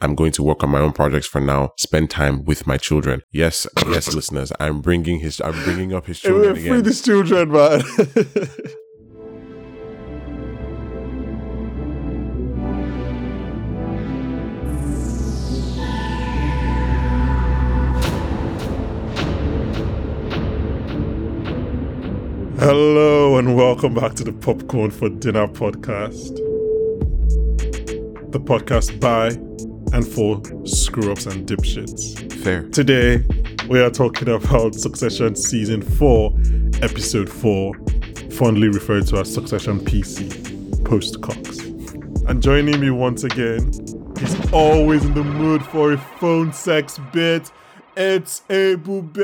I'm going to work on my own projects for now. Spend time with my children. Yes, yes, listeners. I'm bringing his. I'm bringing up his children free again. these children, man. Hello and welcome back to the Popcorn for Dinner podcast. The podcast by and for screw ups and dipshits. Fair. Today, we are talking about Succession Season 4, Episode 4, fondly referred to as Succession PC, Post Cox. And joining me once again, he's always in the mood for a phone sex bit. It's Ebube.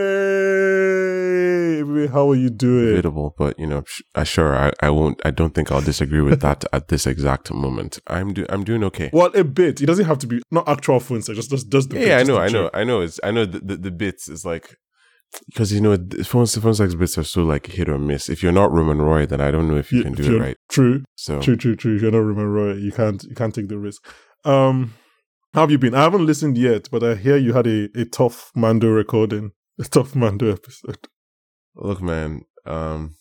How are you doing? Debatable, but you know, sh- uh, sure. I, I won't. I don't think I'll disagree with that at this exact moment. I'm do. I'm doing okay. Well, a bit. It doesn't have to be not actual phone sex. Just just just the bit, Yeah, I just know, I know, joke. I know. It's I know the the, the bits is like because you know phone phone sex bits are so like hit or miss. If you're not Roman Roy, then I don't know if you Yeah, can do it right. True. So True, true, true. If you're not Roman Roy, you can't you can't take the risk. Um how have you been? I haven't listened yet, but I hear you had a, a tough Mando recording. A tough Mando episode. look, man, um,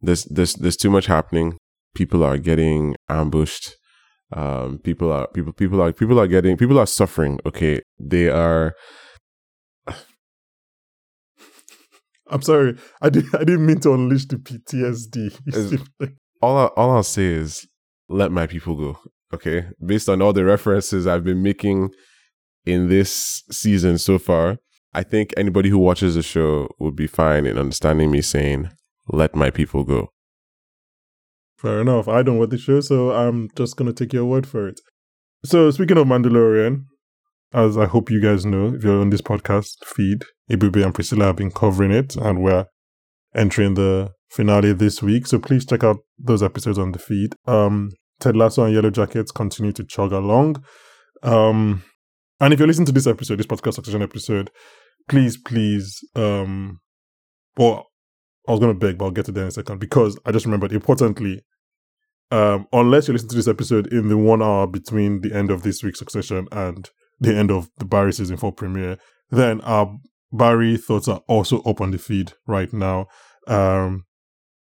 there's there's there's too much happening. People are getting ambushed. Um, people are people people are people are getting people are suffering. Okay, they are. I'm sorry. I did I didn't mean to unleash the PTSD. All I, all I'll say is let my people go. Okay, based on all the references I've been making in this season so far, I think anybody who watches the show would be fine in understanding me saying let my people go. Fair enough. I don't watch the show, so I'm just gonna take your word for it. So speaking of Mandalorian, as I hope you guys know, if you're on this podcast feed, Ebube and Priscilla have been covering it, and we're entering the finale this week. So please check out those episodes on the feed. Um, Ted Lasso and Yellow Jackets continue to chug along. Um, and if you're listening to this episode, this podcast succession episode, please, please, um, well, I was going to beg, but I'll get to that in a second because I just remembered importantly, um, unless you listen to this episode in the one hour between the end of this week's succession and the end of the Barry season four premiere, then our Barry thoughts are also up on the feed right now. Um,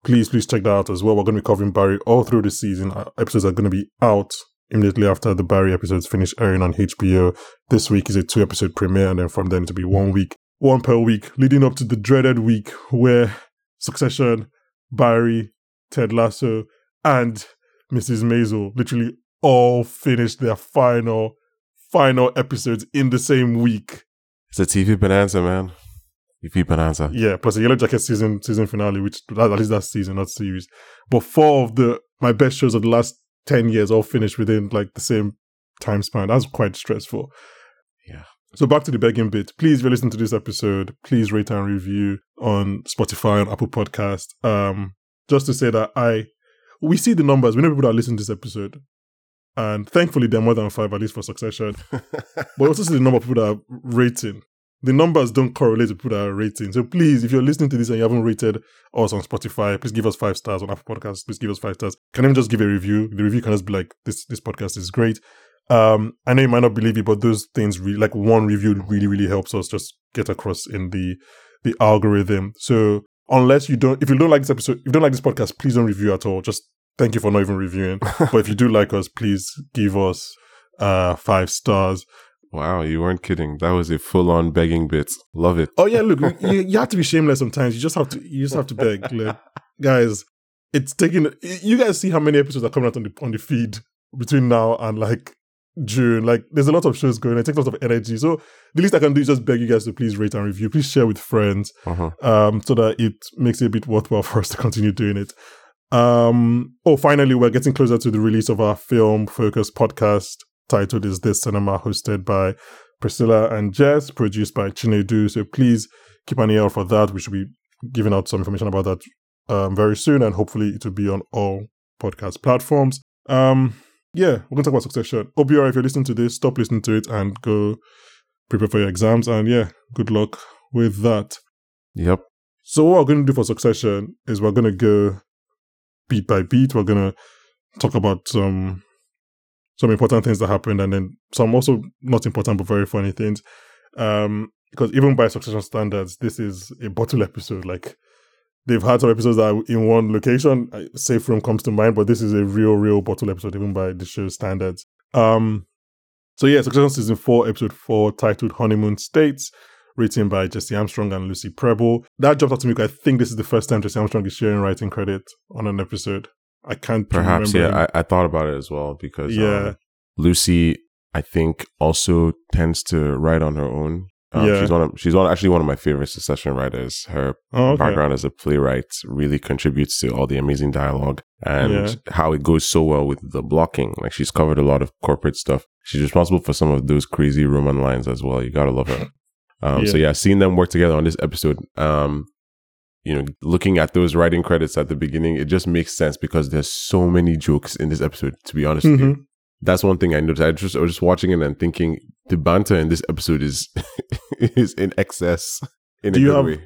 please, please check that out as well. We're going to be covering Barry all through the season. Our episodes are going to be out immediately after the Barry episodes finish airing on HBO. This week is a two episode premiere, and then from then to be one week, one per week, leading up to the dreaded week where Succession, Barry, Ted Lasso, and Mrs. Maisel literally all finished their final, final episodes in the same week. It's a TV bonanza, man. TV bonanza. Yeah, plus the Yellow Jacket season season finale, which at least that season, not series. But four of the my best shows of the last ten years all finished within like the same time span. That's quite stressful. Yeah. So back to the begging bit. Please, if you listen to this episode, please rate and review on Spotify and Apple Podcast. Um, just to say that I we see the numbers. We know people that listen to this episode. And thankfully they're more than five, at least for succession. But we also see the number of people that are rating. The numbers don't correlate to people that are rating. So please, if you're listening to this and you haven't rated us on Spotify, please give us five stars on Apple Podcasts. Please give us five stars. Can even just give a review. The review can just be like, this this podcast is great. Um, I know you might not believe it, but those things really like one review really, really helps us just get across in the the algorithm. So unless you don't if you don't like this episode, if you don't like this podcast, please don't review at all. Just thank you for not even reviewing. but if you do like us, please give us uh five stars. Wow, you weren't kidding. That was a full on begging bit. Love it. Oh yeah, look, you, you have to be shameless sometimes. You just have to you just have to beg. Like, guys, it's taking you guys see how many episodes are coming out on the on the feed between now and like June. Like there's a lot of shows going. It takes a lot of energy. So the least I can do is just beg you guys to please rate and review. Please share with friends. Uh-huh. Um so that it makes it a bit worthwhile for us to continue doing it. Um oh finally we're getting closer to the release of our film focused podcast titled Is This Cinema, hosted by Priscilla and Jess, produced by Chinedu. So please keep an ear out for that. We should be giving out some information about that um, very soon, and hopefully it will be on all podcast platforms. Um, yeah, we're gonna talk about Succession. OBR, if you're listening to this, stop listening to it and go prepare for your exams. And yeah, good luck with that. Yep. So what we're going to do for Succession is we're going to go beat by beat. We're going to talk about some some important things that happened, and then some also not important but very funny things. Um, because even by Succession standards, this is a bottle episode. Like they've had some episodes that are in one location. Safe Room comes to mind, but this is a real, real bottle episode, even by the show's standards. Um, so yeah, Succession season four, episode four, titled Honeymoon States, written by Jesse Armstrong and Lucy Prebble. That jumped out to me because I think this is the first time Jesse Armstrong is sharing writing credit on an episode. I can't perhaps. yeah, I, I, thought about it as well because yeah, um, Lucy, I think, also tends to write on her own. Um, Yeah. she's one of she's one actually one of my favorite Succession writers. Her oh, okay. background as a playwright really contributes to all the amazing dialogue and Yeah. how it goes so well with the blocking. Like she's covered a lot of corporate stuff. She's responsible for some of those crazy Roman lines as well. You gotta love her. Um, So yeah, seeing them work together on this episode, um, you know, looking at those writing credits at the beginning, it just makes sense because there's so many jokes in this episode. To be honest with you, Mhm. that's one thing I noticed. I just I was just watching it and thinking the banter in this episode is is in excess in Do a you good have- way.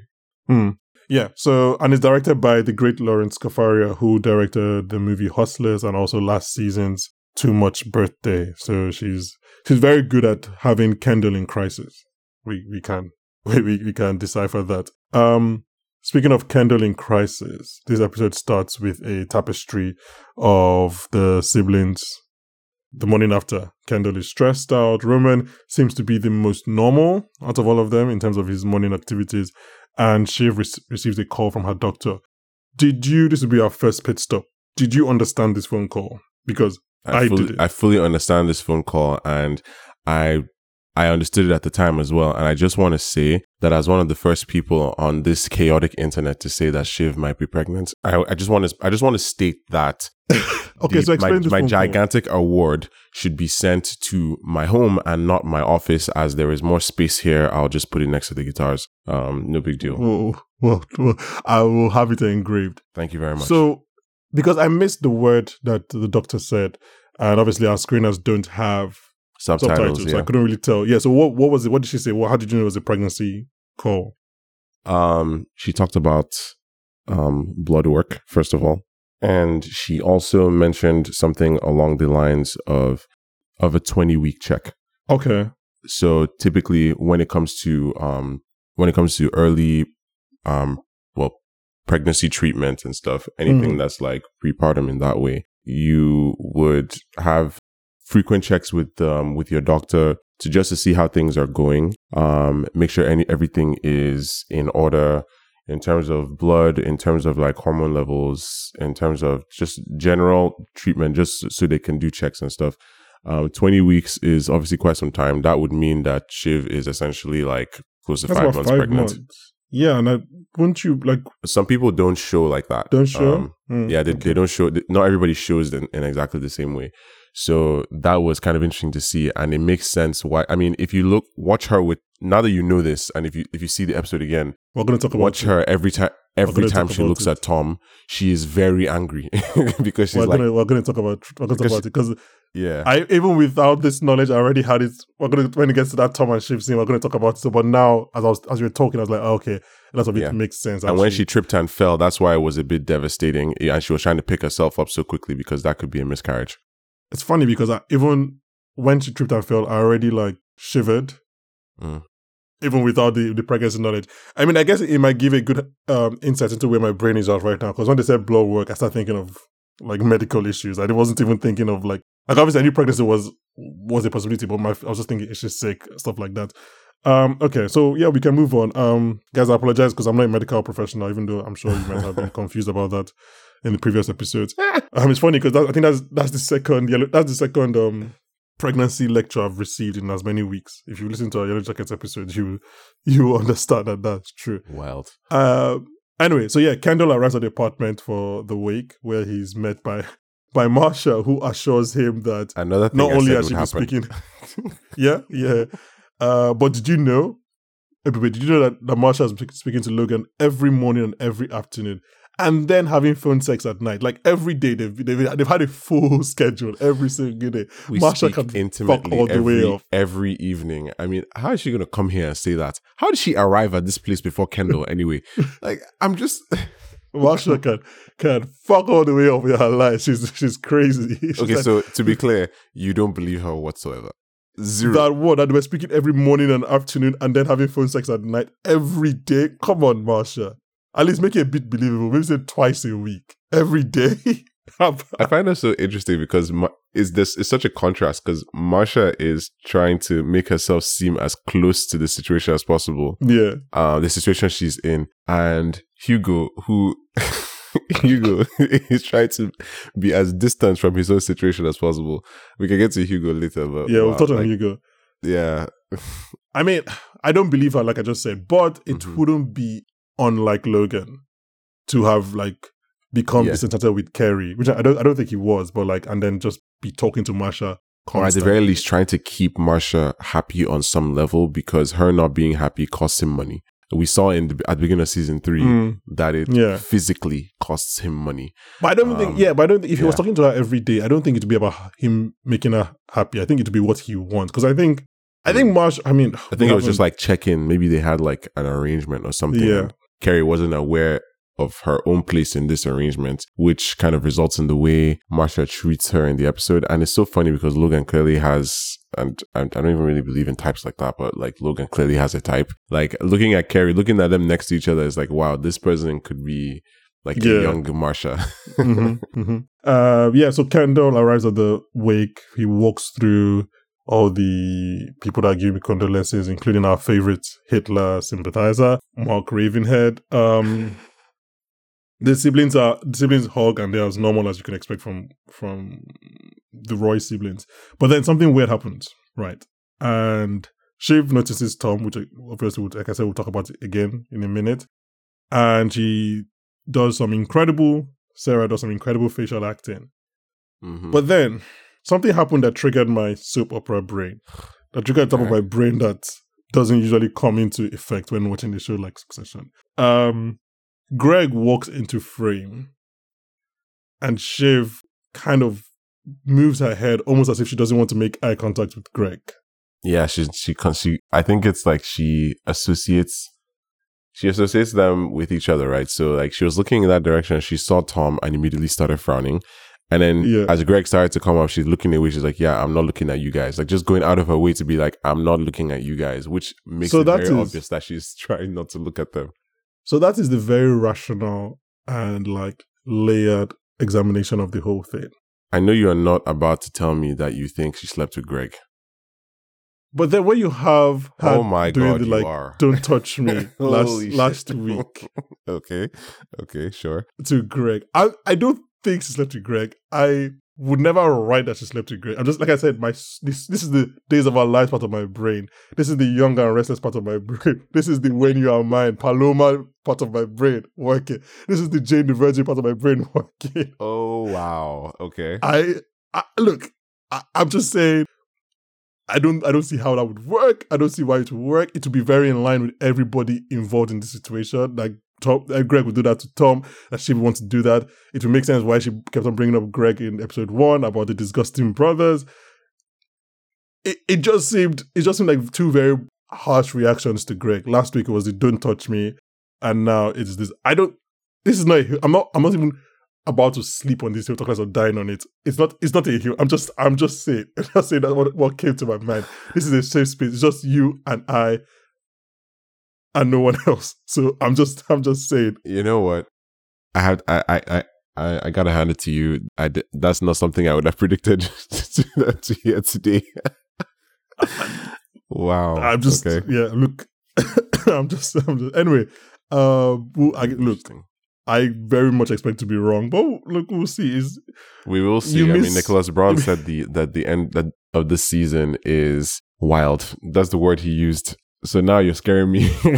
Hmm. Yeah, so and it's directed by the great Lorene Scafaria, who directed the movie Hustlers and also last season's Too Much Birthday. So she's she's very good at having Kendall in crisis. We we can we we, we can decipher that. Um, speaking of Kendall in crisis, this episode starts with a tapestry of the siblings. The morning after, Kendall is stressed out. Roman seems to be the most normal out of all of them in terms of his morning activities and she re- receives a call from her doctor. Did you, this will be our first pit stop, did you understand this phone call? Because I I fully, did it. I fully understand this phone call and I I understood it at the time as well. And I just want to say that as one of the first people on this chaotic internet to say that Shiv might be pregnant, I, I just want to I just want to state that okay, the- so explain my, this my gigantic award should be sent to my home and not my office as there is more space here. I'll just put it next to the guitars. Um, no big deal. Whoa, whoa, whoa. I will have it engraved. Thank you very much. So, because I missed the word that the doctor said, and obviously our screeners don't have subtitles, subtitles, so I couldn't really tell. Yeah, so what what was it? What did she say? Well, how did you know it was a pregnancy call? Um, she talked about um blood work first of all, and she also mentioned something along the lines of of a twenty week check. Okay. So typically, when it comes to um when it comes to early um well pregnancy treatment and stuff, anything that's like prepartum in that way, you would have frequent checks with um with your doctor to just to see how things are going. Um, make sure any everything is in order in terms of blood, in terms of like hormone levels, in terms of just general treatment, just so they can do checks and stuff. Um, 20 weeks is obviously quite some time. That would mean that Shiv is essentially like close to That's five months five pregnant. months. Yeah, and I, wouldn't you like Some people don't show like that. don't show? Um, Mm, yeah, they, okay. they don't show. Not everybody shows in, in exactly the same way. So that was kind of interesting to see, and it makes sense why. I mean, if you look, watch her with now that you know this, and if you if you see the episode again, We're going to talk about watch her every time. Every time she looks it. at Tom, she is very angry because she's we're like, gonna we're gonna talk about we're gonna talk Because about it because yeah, I even without this knowledge I already had it. We're gonna when it gets to that Tom and Shiv scene, we're gonna talk about it. So, but now as I was as you were talking, I was like, oh, okay, of it Yeah. makes sense. and when she tripped and fell, that's why it was a bit devastating. And she was trying to pick herself up so quickly because that could be a miscarriage. It's funny because I, even when she tripped and fell, I already like shivered. Mm. Even without the, the pregnancy knowledge, I mean, I guess it might give a good um, insight into where my brain is at right now. Because when they said blood work, I started thinking of like medical issues. I wasn't even thinking of like like obviously I knew pregnancy was was a possibility, but my I was just thinking is she sick stuff like that. Um, okay, so yeah, we can move on. Um, guys, I apologize because I'm not a medical professional, even though I'm sure you might have been confused about that in the previous episodes. um, it's funny because I think that's that's the second yellow that's the second um pregnancy lecture I've received in as many weeks. If you listen to our Yellow Jackets episode, you you will understand that that's true. Wild. Um, anyway, so yeah, Kendall arrives at the apartment for the wake where he's met by by Marsha, who assures him that Another thing not I only has she been speaking, yeah, yeah. Uh, but did you know? Did you know that, that Marsha has been speaking to Logan every morning and every afternoon, and then having phone sex at night? Like every day, they've they've, they've had a full schedule every single day. we Marsha speak can fuck intimately all the way every, off. every evening. I mean, how is she going to come here and say that? How did she arrive at this place before Kendall anyway? like, I'm just, Marsha can can fuck all the way up with her life. She's she's crazy. She's Okay, like, so to be clear, you don't believe her whatsoever. Zero. that one that we're speaking every morning and afternoon and then having phone sex at night every day. Come on, Marsha. At least make it a bit believable. Maybe say twice a week. Every day. I find that so interesting because Ma- is this is such a contrast because Marsha is trying to make herself seem as close to the situation as possible, yeah. uh, the situation she's in, and Hugo, who Hugo is trying to be as distant from his own situation as possible. We can get to Hugo later, but Yeah, we'll on like, Hugo. Yeah, I mean, I don't believe her, like I just said, but it Mhm. wouldn't be unlike Logan to have like become Yeah. disenchanted with Kerry, which I don't, I don't think he was, but like, and then just be talking to Marsha. or at the very least, trying to keep Marsha happy on some level because her not being happy costs him money. We saw in the, at the beginning of season three Mm. that it Yeah. physically costs him money. But I don't Um, think, yeah, but I don't think if he was talking to her every day, I don't think it'd be about him making her happy. I think it'd be what he wants. Because I think, I think Marsh, I mean, I think it was just like check in. Maybe they had like an arrangement or something. Yeah. Kerry wasn't aware of her own place in this arrangement, which kind of results in the way Marsha treats her in the episode. And it's so funny because Logan clearly has, and, I don't even really believe in types like that, but like Logan clearly has a type. Like looking at Kerry, looking at them next to each other is like, wow, this person could be like Yeah. a young Marsha. hmm hmm Uh, yeah, so Kendall arrives at the wake. He walks through all the people that give me condolences, including our favorite Hitler sympathizer, Mark Ravenhead. Um, the siblings are the siblings hug and they're as normal as you can expect from from the Roy siblings. But then something weird happens, right? And Shiv notices Tom, which obviously, like I said, we'll talk about it again in a minute. And she does some incredible Sarah does some incredible facial acting. Mhm. But then something happened that triggered my soap opera brain. That triggered top of my brain that doesn't usually come into effect when watching the show like Succession. Um Greg walks into frame and Shiv kind of moves her head almost as if she doesn't want to make eye contact with Greg. Yeah, she she she. I think it's like she associates. She associates them with each other, right? So like she was looking in that direction, she saw Tom and immediately started frowning. And then Yeah. as Greg started to come up, she's looking away. She's like, "Yeah, I'm not looking at you guys." Like just going out of her way to be like, "I'm not looking at you guys," which makes So it that very is- obvious that she's trying not to look at them. So that is the very rational and like layered examination of the whole thing. I know you are not about to tell me that you think she slept with Greg. But then when you have her oh my doing god, the, like are. don't touch me last last week okay, okay, sure. to Greg, I I don't think she slept with Greg. I would never write that she slept with Greg. I'm just like I said, my this this is the days of our lives part of my brain. This is the young and restless part of my brain. This is the when you are mine Paloma part of my brain working. This is the Jane the Virgin part of my brain working. Oh wow. Okay. I, I look. I, I'm just saying. I don't. I don't see how that would work. I don't see why it would work. It would be very in line with everybody involved in this situation. Like Tom, uh, Greg would do that to Tom. That she would want to do that. It would make sense why she kept on bringing up Greg in episode one about the disgusting brothers. It it just seemed. It just seemed like two very harsh reactions to Greg. Last week it was the "Don't touch me," and now it's this. I don't. This is not. I'm not. I'm not even about to sleep on this hill, talk or dying on it. It's not. It's not a hill. I'm just. I'm just saying. I'm just saying that what, what came to my mind. This is a safe space. It's just you and I, and no one else. So I'm just. I'm just saying. You know what? I had I I I I, I gotta hand it to you. I that's not something I would have predicted to, to hear today. wow. I'm just. okay. Yeah. Look. I'm just. I'm just. Anyway. Um. well, I, look. I very much expect to be wrong, but look, we'll see. Is We will see. I mean, Nicholas Braun said the that the end that of the season is wild. That's the word he used. So now you're scaring me.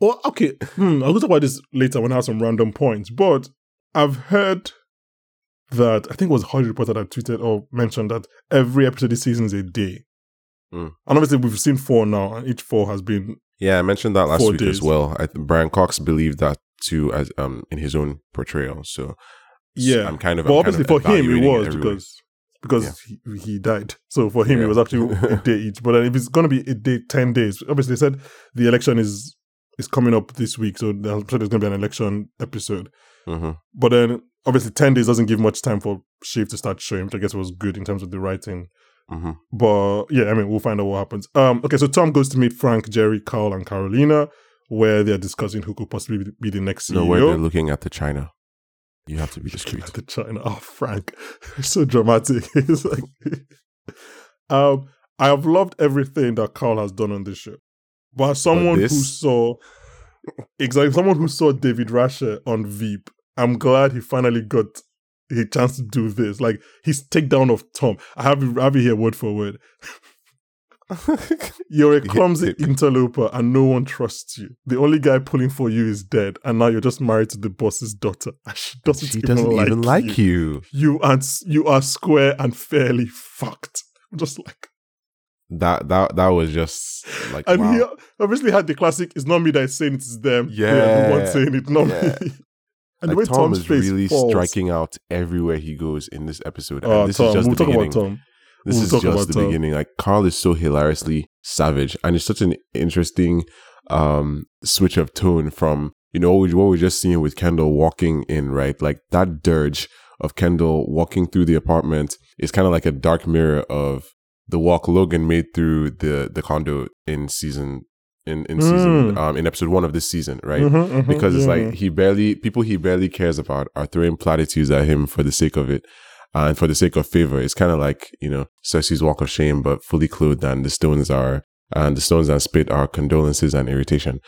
Well, okay. Hmm, I'll talk about this later when I have some random points. But I've heard that I think it was Holly Reporter that tweeted or mentioned that every episode this season is a day. Hmm. And obviously we've seen four now, and each four has been yeah, I mentioned that last week days. as well. I, Brian Cox believed that too, as um in his own portrayal. So yeah. I'm kind of. But I'm obviously for him it was every week. Because because he, he died. So for him Yeah. it was actually a day each. But then if it's gonna be a day, ten days. Obviously they said the election is is coming up this week, so there's going to be an election episode. hmm But then, obviously, 10 days doesn't give much time for Shiv to start showing, which I guess was good in terms of the writing. hmm But yeah, I mean, we'll find out what happens. Um, okay, so Tom goes to meet Frank, Gerri, Karl, and Karolina, where they're discussing who could possibly be- the next No, where they're looking at the China. You have to be discreet. the China. Oh, Frank, so dramatic. it's like, um, I have loved everything that Karl has done on this show. But someone who saw, exactly, someone who saw David Rasche on Veep, I'm glad he finally got a chance to do this. Like his takedown of Tom. I have I have it here word for word. You're a clumsy interloper and no one trusts you. The only guy pulling for you is dead, and now you're just married to the boss's daughter. And she doesn't, she even, doesn't like, even like you. you. You are you are square and fairly fucked. Just like That that that was just like and wow. he obviously had the classic. It's not me that is saying it is them. Yeah. They're the one saying it, not Yeah. me. And the way Tom Tom's is really falls. striking out everywhere he goes in this episode. And Oh, this Tom, is just we'll the beginning. about Tom. This We'll is just the beginning. Like Karl is so hilariously savage, and it's such an interesting um switch of tone from you know what we- what we're just seeing with Kendall walking in, right? Like that dirge of Kendall walking through the apartment is kind of like a dark mirror of the walk Logan made through the the condo in season in in season Mm. um in episode one of this season, right? Mhm, mhm, because it's yeah. like he barely people he barely cares about are throwing platitudes at him for the sake of it uh, and for the sake of favor it's kind of like you know cersei's walk of shame but fully clothed and the stones are and the stones and spit are condolences and irritation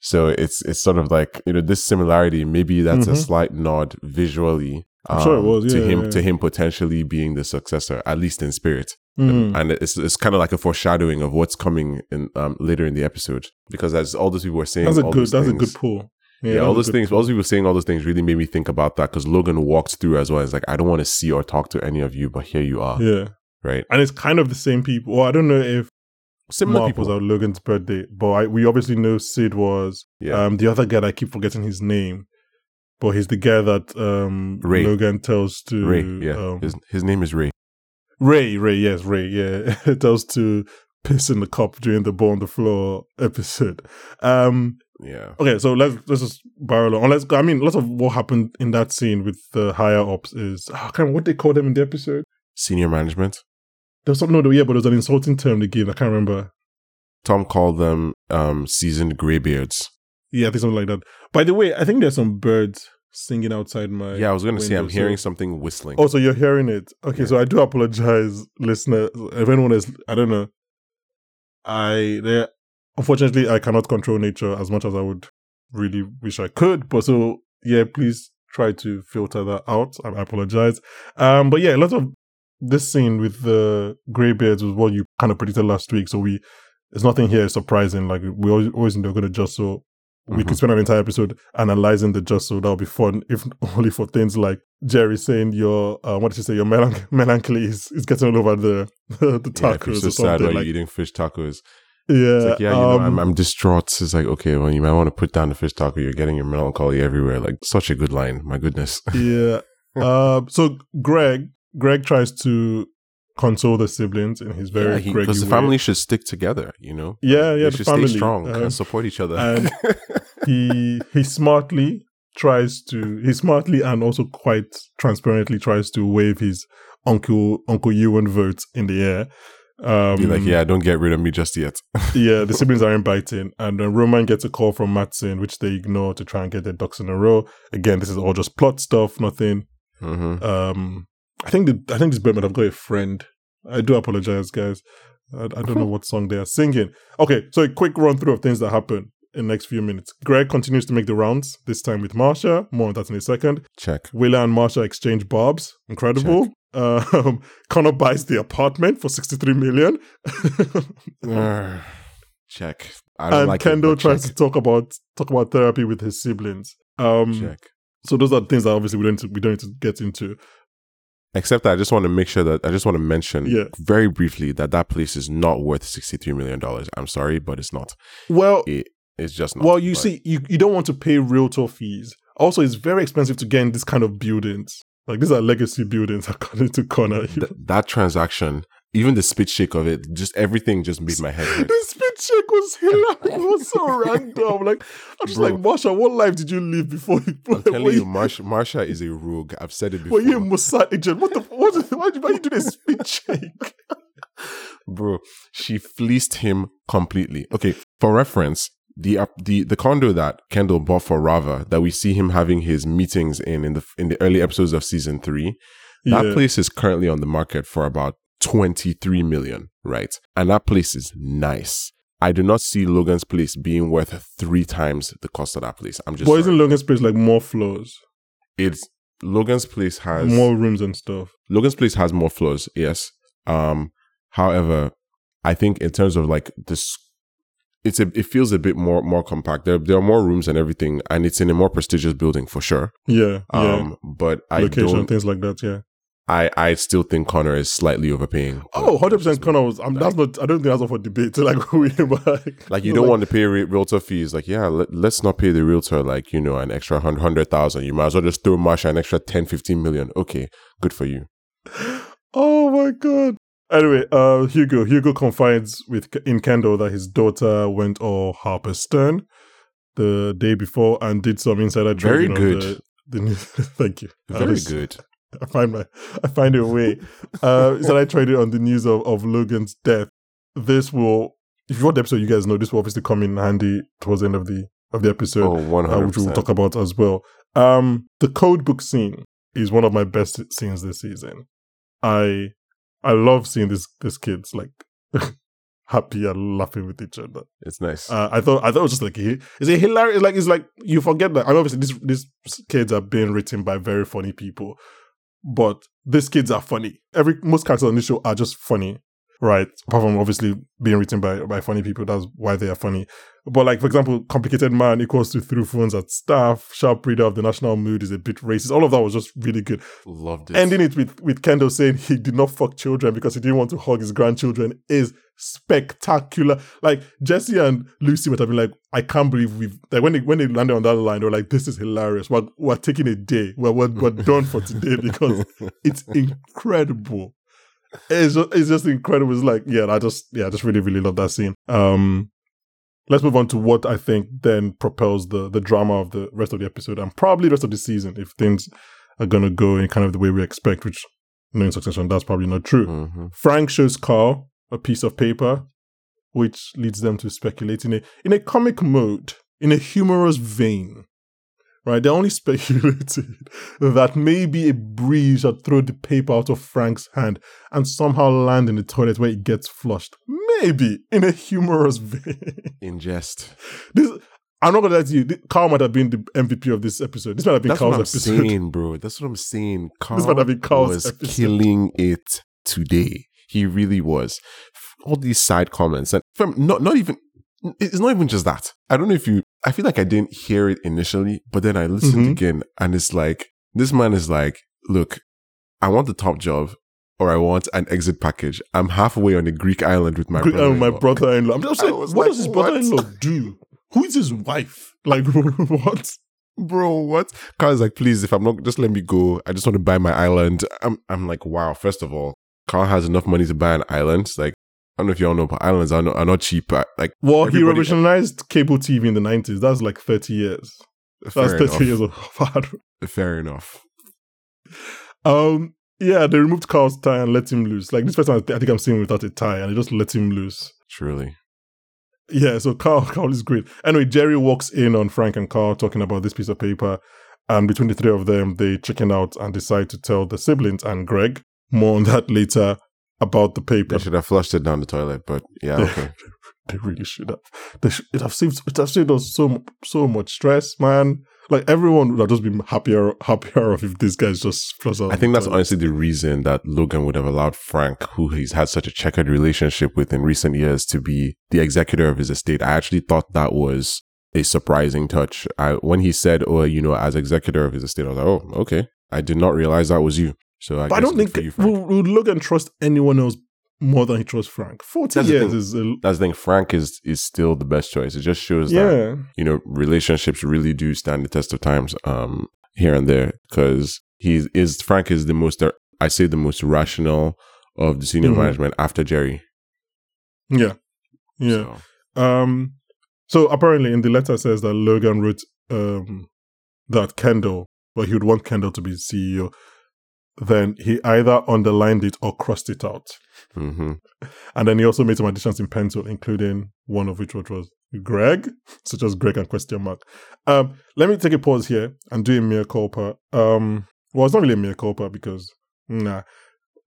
so it's it's sort of like you know this similarity maybe that's a Mhm. slight nod visually I'm sure um, was, to him yeah. to him potentially being the successor at least in spirit Mm. and it's it's kind of like a foreshadowing of what's coming in um, later in the episode because as all those people were saying That's a good. That's a good pull. Yeah, that's all those things, all those people saying all those things really made me think about that because Logan walked through as well. It's like, I don't want to see or talk to any of you, but here you are, Yeah, right? and it's kind of the same people. Well, I don't know if Similar Mark people. was Logan's birthday, but I, we obviously know Sid was. yeah. Um, the other guy, that I keep forgetting his name, but he's the guy that um Ray. Logan tells to Ray, yeah. um, his, his name is Ray. Ray, Ray, yes, Ray, yeah. tells to piss in the cup during the ball on the floor episode. Um, Yeah. okay, so let's let's just barrel on. Let's go. I mean, lots of what happened in that scene with the higher ups is I can't remember what they call them in the episode. Senior management. There's something no, yeah, but there's an insulting term they gave. I can't remember. Tom called them um, seasoned graybeards. Yeah, I think something like that. By the way, I think there's some birds singing outside my. Yeah, I was going to say, I'm hearing so- something whistling. Oh, so you're hearing it? Okay, Yeah. so I do apologize, listener. If anyone is, I don't know. I there, unfortunately, I cannot control nature as much as I would really wish I could. But so yeah, please try to filter that out. I, apologize. Um, but yeah, a lot of this scene with the graybeards was what you kind of predicted last week. So we, there's nothing here surprising. Like we always, always know they're going to just so. We Mhm. could spend an entire episode analyzing the just so that would be fun, if only for things like Gerri saying your uh, what did you say your melan- melancholy is, is getting all over the the, the yeah, tacos so or sad something while like you're eating fish tacos. Yeah It's like, yeah, you know, I'm, um, I'm distraught. It's like, okay, well, you might want to put down the fish taco. You're getting your melancholy everywhere. Like, such a good line. My goodness. yeah uh, so Greg Greg tries to console the siblings in his very Yeah, because the way. family should stick together, you know? yeah yeah they the should family stay strong um, and support each other. and he he smartly tries to he smartly and also quite transparently tries to wave his uncle uncle Ewan vote in the air. Um, Be like, yeah, don't get rid of me just yet. yeah, the siblings aren't biting, and then Roman gets a call from Matsson, which they ignore to try and get their ducks in a row. Again, this is all just plot stuff, nothing. hmm Um, I think the I think this might have got a friend. I do apologize, guys. I, I don't know what song they are singing. Okay, so a quick run through of things that happen in the next few minutes. Greg continues to make the rounds, this time with Marsha. More on that in a second. Check. Willa and Marsha exchange bobs. Incredible. Um, Connor buys the apartment for 63 million. Check. I don't and like Kendall it, tries check. to talk about talk about therapy with his siblings. Um, check. so those are things that obviously we don't we don't need to get into. Except that I just want to make sure that I just want to mention Yeah. very briefly that that place is not worth $63 million. I'm sorry, but it's not. Well, It, it's just not. well, you But see, you, you don't want to pay realtor fees. Also, it's very expensive to get in this kind of buildings. Like these are legacy buildings, according to Connor. th- that transaction, even the spit shake of it, just everything just made my head the spit check was hilarious. It was so random. Like I'm just Bro. like, Marsha, what life did you live before you I'm telling you, Marsha, Marsha is a rogue. I've said it before. Were you a Mossad agent? What the what why, did you do this speed shake? bro she fleeced him completely okay for reference the uh, the the condo that kendall bought for rava that we see him having his meetings in in the in the early episodes of season three that Yeah. place is currently on the market for about 23 million right and that place is nice i do not see logan's place being worth three times the cost of that place i'm just But sorry. isn't Logan's place like more floors, it's logan's place has more rooms and stuff? Logan's Place has more floors, yes. Um, however, I think in terms of like this, it's a it feels a bit more more compact. There there are more rooms and everything, and it's in a more prestigious building for sure. Yeah, yeah. Um, but I Location, don't. things like that. Yeah. I I still think Connor is slightly overpaying. Oh, 100 percent. Connor was. Um, that's not. I don't think that's up for debate. Like like, Like you don't want to pay re- realtor fees. Like yeah, let, let's not pay the realtor like you know an extra hun- hundred thousand. You might as well just throw Marsha an extra 10, 15 million. Okay, good for you. Oh my god. Anyway, uh, Hugo. Hugo confides with in Kendall that his daughter went all Harper Stern the day before and did some insider Very trading on good. The, the news. Thank you. Very good. I find my I find a way. Uh so I traded on the news of, of Logan's death. This will if you want the episode, you guys know this will obviously come in handy towards the end of the of the episode, Oh, uh, which we'll talk about as well. Um the code book scene is one of my best scenes this season. I I love seeing these this kids like happy and laughing with each other. It's nice. Uh, I thought I thought it was just like is it hilarious like it's like you forget that I mean, obviously these these kids are being written by very funny people, but these kids are funny. Every most characters on this show are just funny, right? Apart from obviously being written by by funny people, that's why they are funny. But like for example, complicated man equals to through phones at staff. Sharp reader of the national mood is a bit racist. All of that was just really good Loved it. ending it with with Kendall saying he did not fuck children because he didn't want to hug his grandchildren is spectacular. Like Jesse and Lucy would have been like, I can't believe we've like when they when they landed on that line, they were like, This is hilarious. We're we're taking a day. We're we're, we're done for today because it's incredible. It's just, it's just incredible. It's like, yeah, I just yeah, I just really, really love that scene. Um let's move on to what I think then propels the the drama of the rest of the episode and probably the rest of the season if things are gonna go in kind of the way we expect, which knowing succession, that's probably not true. Mhm. Frank shows Karl a piece of paper, which leads them to speculate in a in a comic mode, in a humorous vein. Right? They only speculated that maybe a breeze should throw the paper out of Frank's hand and somehow land in the toilet where it gets flushed. Maybe in a humorous vein. In jest. this I'm not gonna lie to you. Karl might have been the MVP of this episode. This might have been That's what Karl's I'm episode. saying, bro. That's what I'm saying. Karl might have been Karl's was episode. killing it today. He really was. All these side comments and from not not even it's not even just that. I don't know if you I feel like I didn't hear it initially, but then I listened Mhm. again and it's like this man is like, look, I want the top job or I want an exit package. I'm halfway on a Greek island with my Gre- brother. uh, my brother-in-law. I'm just saying, what like, does his what? brother-in-law do? Who is his wife? Like what? bro, what? Karl's like, please, if I'm not, just let me go. I just want to buy my island. I'm, I'm like, wow. First of all, Karl has enough money to buy an island. Like, don't know if y'all know, but islands are not, are not cheap. Uh, Like, Well, he revolutionized cable TV in the 90s. That's like 30 years. That's 30 enough. years of hard. Fair enough. Um, yeah, they removed Karl's tie and let him loose. Like this person, I I think I'm seeing without a tie, and they just let him loose. Truly. Yeah, so Karl, Karl is great. Anyway, Gerri walks in on Frank and Karl talking about this piece of paper, and between the three of them, they chicken out and decide to tell the siblings and Greg. More on that later about the paper. They should have flushed it down the toilet, but yeah, okay. They really should have. They should. It have saved. It have saved us so so much stress, man. Like everyone would have just been happier happier off if this guy's just flushed out. I think that's honestly the reason that Logan would have allowed Frank, who he's had such a checkered relationship with in recent years, to be the executor of his estate. I actually thought that was a surprising touch. I, when he said, "Oh, you know, as executor of his estate," I was like, "Oh, okay." I did not realize that was you. So I, But I don't think you, Frank. will, will Logan trust anyone else more than he trusts Frank. Forty That's years is a, That's the thing. Frank is is still the best choice. It just shows that you know relationships really do stand the test of times um here and there because he is frank is the most i say the most rational of the senior Mhm. management after gerri Yeah. Yeah. So, Um, so apparently in the letter says that Logan wrote um that Kendall, but he would want Kendall to be CEO. Then he either underlined it or crossed it out. hmm And then he also made some additions in pencil, including one of which was Greg, such as Greg and question mark. Um, let me take a pause here and do a mere culpa. Um, well, it's not really a mere culpa because nah,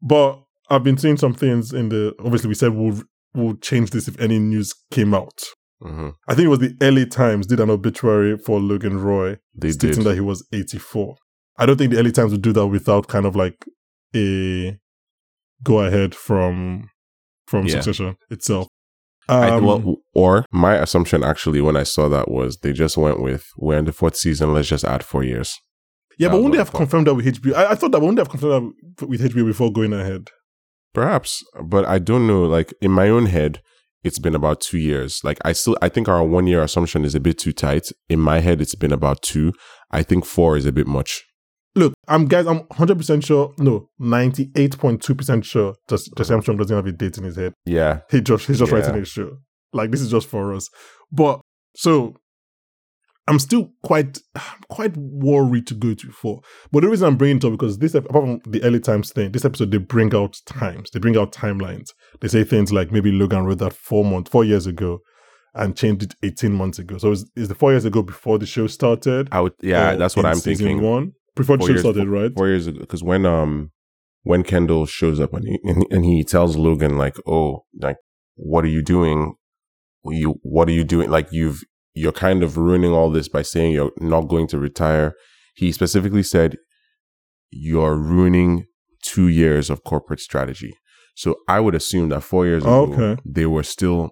but I've been seeing some things in the. Obviously, we said we'll we'll change this if any news came out. hmm I think it was the LA Times did an obituary for Logan Roy, They stating did. that he was 84. I don't think the LA Times would do that without kind of like a go ahead from from Yeah. Succession itself. I, Um, well, or my assumption actually when I saw that was they just went with we're in the fourth season. Let's just add four years. yeah, that but wouldn't they have confirmed that with HBO? I, I thought that wouldn't they have confirmed that with HBO before going ahead. Perhaps, but I don't know. Like in my own head, it's been about two years. Like I still, I think our one year assumption is a bit too tight. In my head, it's been about two. I think four is a bit much. Look, I'm guys, I'm 100 percent sure. No, 98.2 percent sure. Just Jesse Armstrong doesn't have a date in his head. Yeah, He just he's just Yeah. writing a show. Like this is just for us. But so I'm still quite quite worried to go to four. But the reason I'm bringing it up because this apart from the LA Times thing, this episode they bring out times, they bring out timelines. They say things like maybe Logan wrote that four months, four years ago, and changed it 18 months ago. So is, is the four years ago before the show started? I would. Yeah, that's what I'm thinking. One before the Four show years- started, right? Four years ago, because when um when Kendall shows up and he and, and he tells Logan like, "Oh, like what are you doing? You what are you doing? Like you've you're kind of ruining all this by saying you're not going to retire." He specifically said, "You're ruining two years of corporate strategy." So I would assume that four years ago Okay. they were still.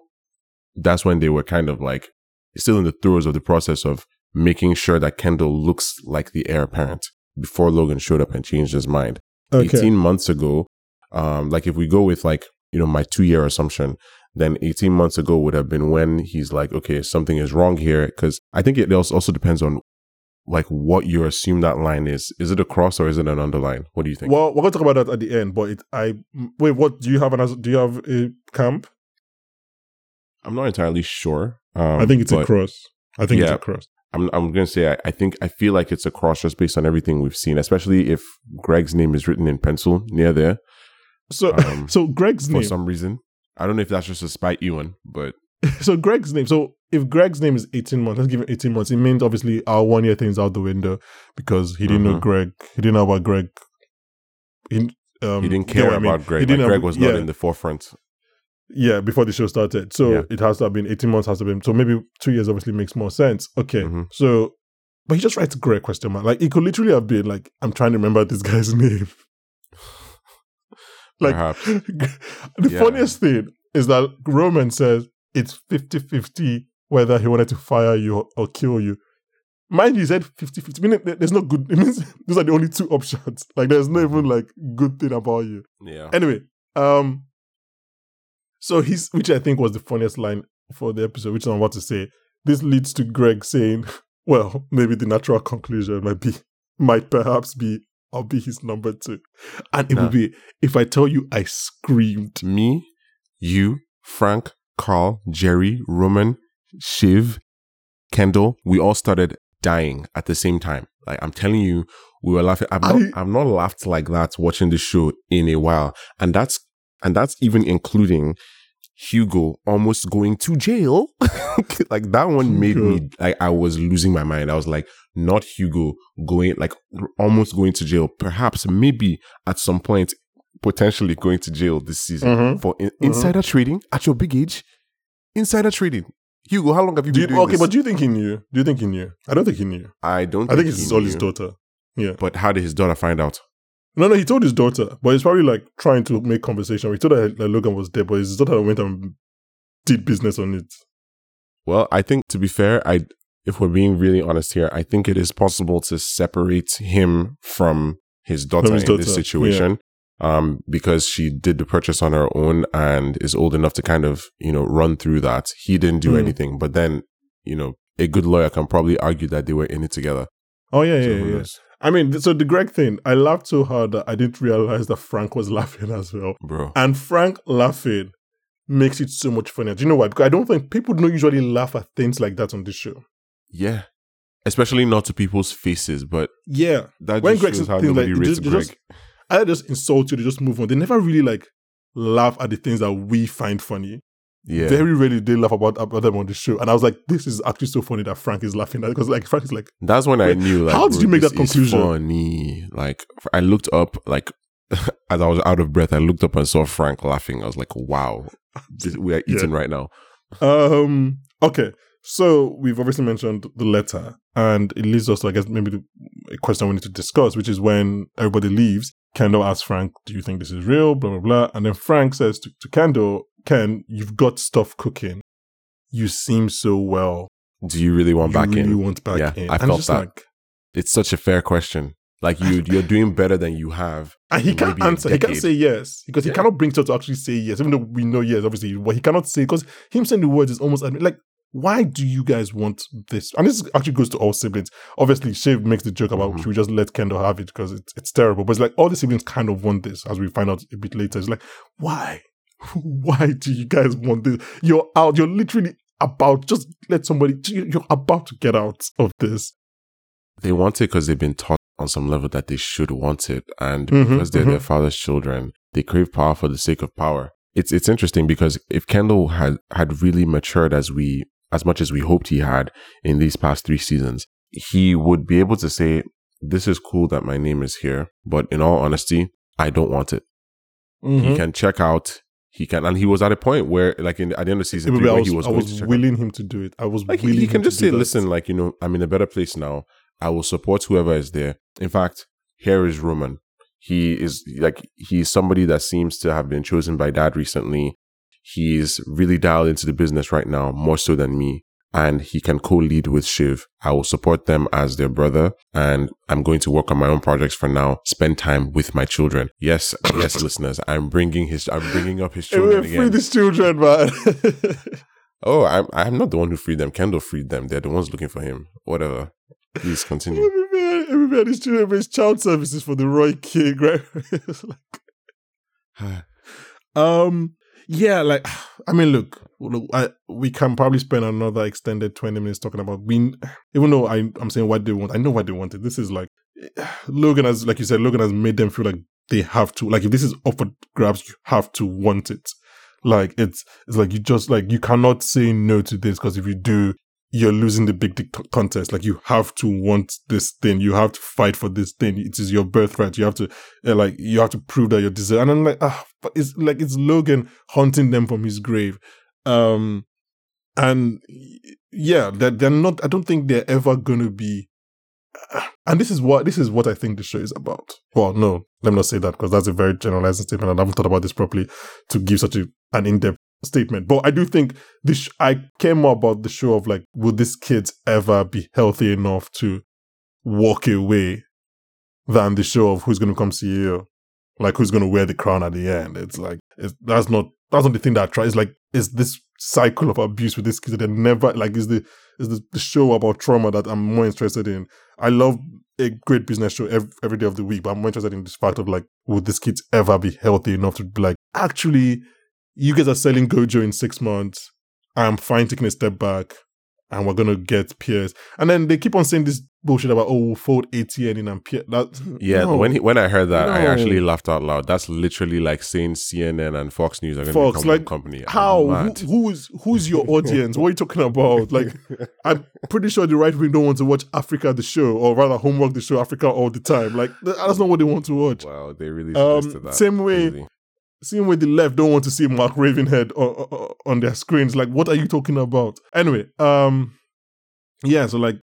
That's when they were kind of like still in the throes of the process of making sure that Kendall looks like the heir apparent before Logan showed up and changed his mind. 18 months ago, um, like if we go with like, you know, my two year assumption, then 18 months ago would have been when he's like, okay, something is wrong here. Cause I think it also also depends on like what you assume that line is. Is it a cross or is it an underline? What do you think? Well, we're going to talk about that at the end. But it, I wait. What do you have? An do you have a camp? I'm not entirely sure. Um, I think it's a cross. I think it's yeah. a cross. I'm, I'm going to say, I, I think, I feel like it's a cross just based on everything we've seen, especially if Greg's name is written in pencil near there. So, Um, so Greg's for name. For some reason. I don't know if that's just to spite Ewan, but So Greg's name. So if Greg's name is 18 months, let's give it 18 months. It means obviously our one year thing's out the window because he didn't know Mhm. Greg. He didn't know about Greg. He, um, he didn't care what I mean? about Greg. He didn't Greg have- was not in the forefront. Yeah, before the show started. So Yeah. it has to have been 18 months, has to have been. So maybe two years obviously makes more sense. Okay. Mhm. So, but he just writes great question mark. Like, it could literally have been like, I'm trying to remember this guy's name. like, the Yeah. funniest thing is that Roman says it's 50 50 whether he wanted to fire you or, or kill you. Mind you, he said 50 50, meaning there- there's no good, it means those are the only two options. Like, there's no even like good thing about you. Yeah. Anyway, um, so he's, which I think was the funniest line for the episode, which I'm about to say. This leads to Greg saying, well, maybe the natural conclusion might be, might perhaps be, I'll be his number two. And it Nah. will be, if I tell you I screamed. Me, you, Frank, Karl, Gerri, Roman, Shiv, Kendall, we all started dying at the same time. Like I'm telling you, we were laughing. I've not, I- I've not laughed like that watching the show in a while, and that's and that's even including Hugo almost going to jail. like that one made me like I was losing my mind. I was like, not Hugo going like almost going to jail. Perhaps maybe at some point potentially going to jail this season Mhm. for in- insider trading at your big age. Insider trading. Hugo, how long have you Do been you, doing okay, this? but do you think he knew? Do you think he knew? I don't think he knew. I don't. I think he it's all his daughter. Yeah. But how did his daughter find out? No, no, he told his daughter, but he's probably like trying to make conversation. He told her that Logan was dead, but his daughter went and did business on it. Well, I think to be fair, I if we're being really honest here, I think it is possible to separate him from his daughter From his in this daughter, situation. Um, because she did the purchase on her own and is old enough to kind of, you know, run through that. He didn't do Mm. anything, but then, you know, a good lawyer can probably argue that they were in it together. Oh yeah, So yeah, yeah. I mean, so the Greg thing, I laughed so hard that I didn't realize that Frank was laughing as well. Bro. And Frank laughing makes it so much funnier. Do you know why? Because I don't think people don't usually laugh at things like that on this show. Yeah. Especially not to people's faces, but Yeah. that When just Greg says things like- they just- Greg. just- I just insult you, they just move on. They never really like laugh at the things that we find funny. Yeah. Very rarely they laugh about, about them on the show. And I was like, this is actually so funny that Frank is laughing at because like Frank is like, That's when I knew. Like, how did you make that conclusion? Funny. Like I looked up, like as I was out of breath, I looked up and saw Frank laughing. I was like, "Wow, this, we are Yeah. eating right now." Um. Okay. So we've obviously mentioned the letter, and it leads us to, I guess, maybe the, a question we need to discuss, which is when everybody leaves. Kendall asks Frank, "Do you think this is real?" Blah blah blah, and then Frank says to, to Kendall, "Ken, you've got stuff cooking. You seem so well. Do you really want you back really in? You want back Yeah, in." I felt that. like, It's such a fair question. Like you, you're doing better than you have. and he can't answer. He can't say yes because he Yeah. cannot bring her to actually say yes, even though we know yes, obviously, but he cannot say because him saying the words is almost like. Why do you guys want this? And this actually goes to all siblings. Obviously, Shiv makes the joke about Mhm. should we just let Kendall have it because it's it's terrible. But it's like all the siblings kind of want this, as we find out a bit later. It's like, why? Why do you guys want this? You're out. You're literally about just let somebody. You're about to get out of this. They want it because they've been taught on some level that they should want it, and Mhm, because they're mhm. their father's children, they crave power for the sake of power. It's it's interesting because if Kendall had had really matured as we as much as we hoped he had in these past three seasons, he would be able to say, "This is cool that my name is here, but in all honesty, I don't want it." Mm-hmm. He can check out. He can, and he was at a point where, like in at the end of season three, was, he was I was to check out. willing him to do it. I was Like he, willing. he can just say. "Listen, like you know, I'm in a better place now. I will support whoever is there." In fact, here is Roman. He is like he's somebody that seems to have been chosen by dad recently. He's really dialed into the business right now, more so than me. And he can co-lead with Shiv. I will support them as their brother, and I'm going to work on my own projects for now. Spend time with my children. Yes, yes, listeners. I'm bringing his. I'm bringing up his children again. free these children, man. Oh, I'm I'm not the one who freed them. Kendall freed them. They're the ones looking for him. Whatever. Please continue. everybody, everybody, these children child services for the Roy King, right? Like- um, yeah, like I mean, look, look, I, we can probably spend another extended twenty minutes talking about being. Even though I, I'm saying what they want, I know what they wanted. This is like Logan has, like you said, Logan has made them feel like they have to. Like if this is for grabs, you have to want it. Like it's it's like you just like you cannot say no to this because if you do, you're losing the big dick contest. Like you have to want this thing. You have to fight for this thing. It is your birthright. You have to uh, like you have to prove that you deserve. And I'm like, ah, but it's like it's Logan hunting them from his grave. Um, and yeah, they're, they're not. I don't think they're ever gonna be. And this is what this is what I think the show is about. Well, no, let me not say that because that's a very generalizing statement, and I haven't thought about this properly to give such a, an in-depth statement. But I do think this. I care more about the show of like, will these kids ever be healthy enough to walk away, than the show of who's going to become CEO, like who's going to wear the crown at the end. It's like it's, that's not that's not the thing that I try. It's like it's this cycle of abuse with these kids that never like is the is the, the show about trauma that I'm more interested in. I love a great business show every, every day of the week, but I'm more interested in this fact of like, would these kids ever be healthy enough to be like, actually, you guys are selling Gojo in six months. I'm fine taking a step back and we're gonna get Pierce. And then they keep on saying this bullshit about oh we'll fold ATN in and Pierce. That Yeah, no. when he, when I heard that, I actually laughed out loud. That's literally like saying CNN and Fox News are going to Fox, become like, one company. How who, who's who's your audience? what are you talking about? Like I'm pretty sure the right wing don't want to watch Africa the show or rather homework the show Africa all the time. Like that's not what they want to watch. wow, they really Um, that. same way- Crazy. Same way the left don't want to see Mark Ravenhead on, on, on their screens. Like, what are you talking about? Anyway, um, yeah. So like,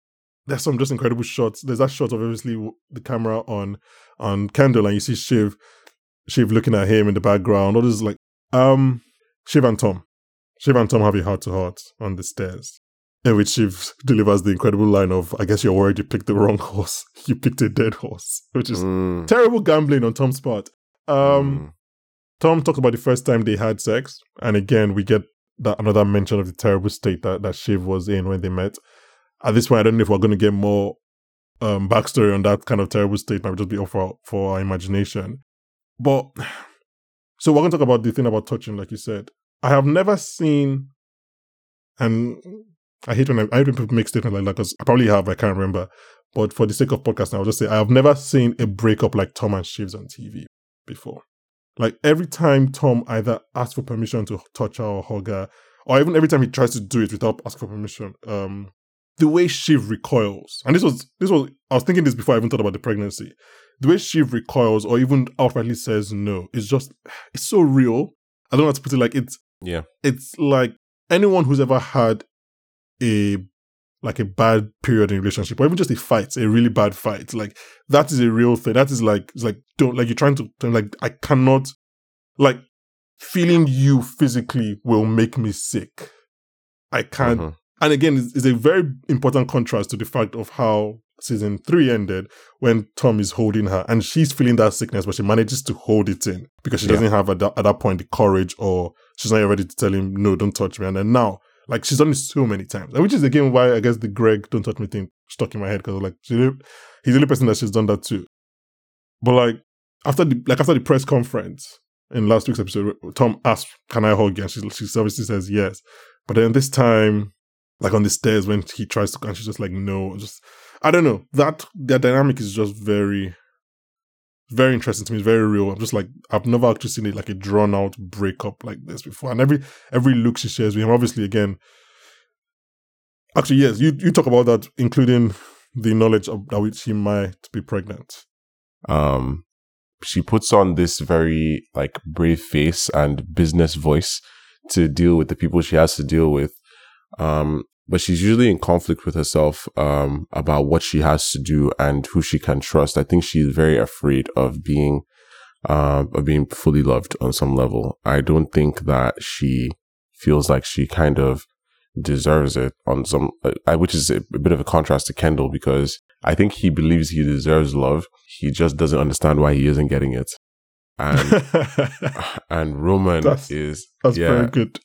there's some just incredible shots. There's that shot of obviously the camera on on Kendall, and you see Shiv, Shiv looking at him in the background. All this is like, um, Shiv and Tom, Shiv and Tom have a heart to heart on the stairs. In which Shiv delivers the incredible line of, "I guess you're worried you picked the wrong horse. You picked a dead horse," which is Mm, terrible gambling on Tom's part. Um, mm. Tom talked about the first time they had sex, and again we get that another mention of the terrible state that, that Shiv was in when they met. At this point, I don't know if we're going to get more um, backstory on that kind of terrible state. Might just be off for, for our imagination. But so we're going to talk about the thing about touching, like you said. I have never seen, and I hate when I, I hate when people make statements like that because I probably have, I can't remember. But for the sake of podcasting, I'll just say I have never seen a breakup like Tom and Shivs on TV before. Like every time Tom either asks for permission to touch her or hug her, or even every time he tries to do it without asking for permission, um, the way Shiv recoils, and this was this was I was thinking this before I even thought about the pregnancy. The way Shiv recoils or even outrightly says no is just it's so real. I don't know how to put it. Like it's Yeah. it's like anyone who's ever had a like a bad period in a relationship or even just a fight a really bad fight like that is a real thing that is like it's like don't like you're trying to like i cannot like feeling you physically will make me sick i can't Mhm. and again it's, it's a very important contrast to the fact of how season three ended when tom is holding her and she's feeling that sickness but she manages to hold it in because she Yeah. doesn't have at that, at that point the courage or she's not ready to tell him no don't touch me and then now like she's done it so many times. Which is again why i guess the greg don't touch me thing stuck in my head because like she, he's the only person that she's done that to. But like after the like after the press conference in last week's episode tom asked can i hug you? And she, she obviously says yes. But then this time like on the stairs when he tries to and she's just like no just i don't know. That their dynamic is just very very interesting to me it's very real. I'm just like i've never actually seen it like a drawn out breakup like this before. And every every look she shares with him obviously again actually yes you you talk about that including the knowledge of that which she might be pregnant. Um she puts on this very like brave face and business voice to deal with the people she has to deal with. Um but she's usually in conflict with herself um about what she has to do and who she can trust i think she's very afraid of being um of being fully loved on some level i don't think that she feels like she kind of deserves it on some uh, which is a, a bit of a contrast to kendall because I think he believes he deserves love. He just doesn't understand why he isn't getting it. And and Roman That's- is that's yeah, very good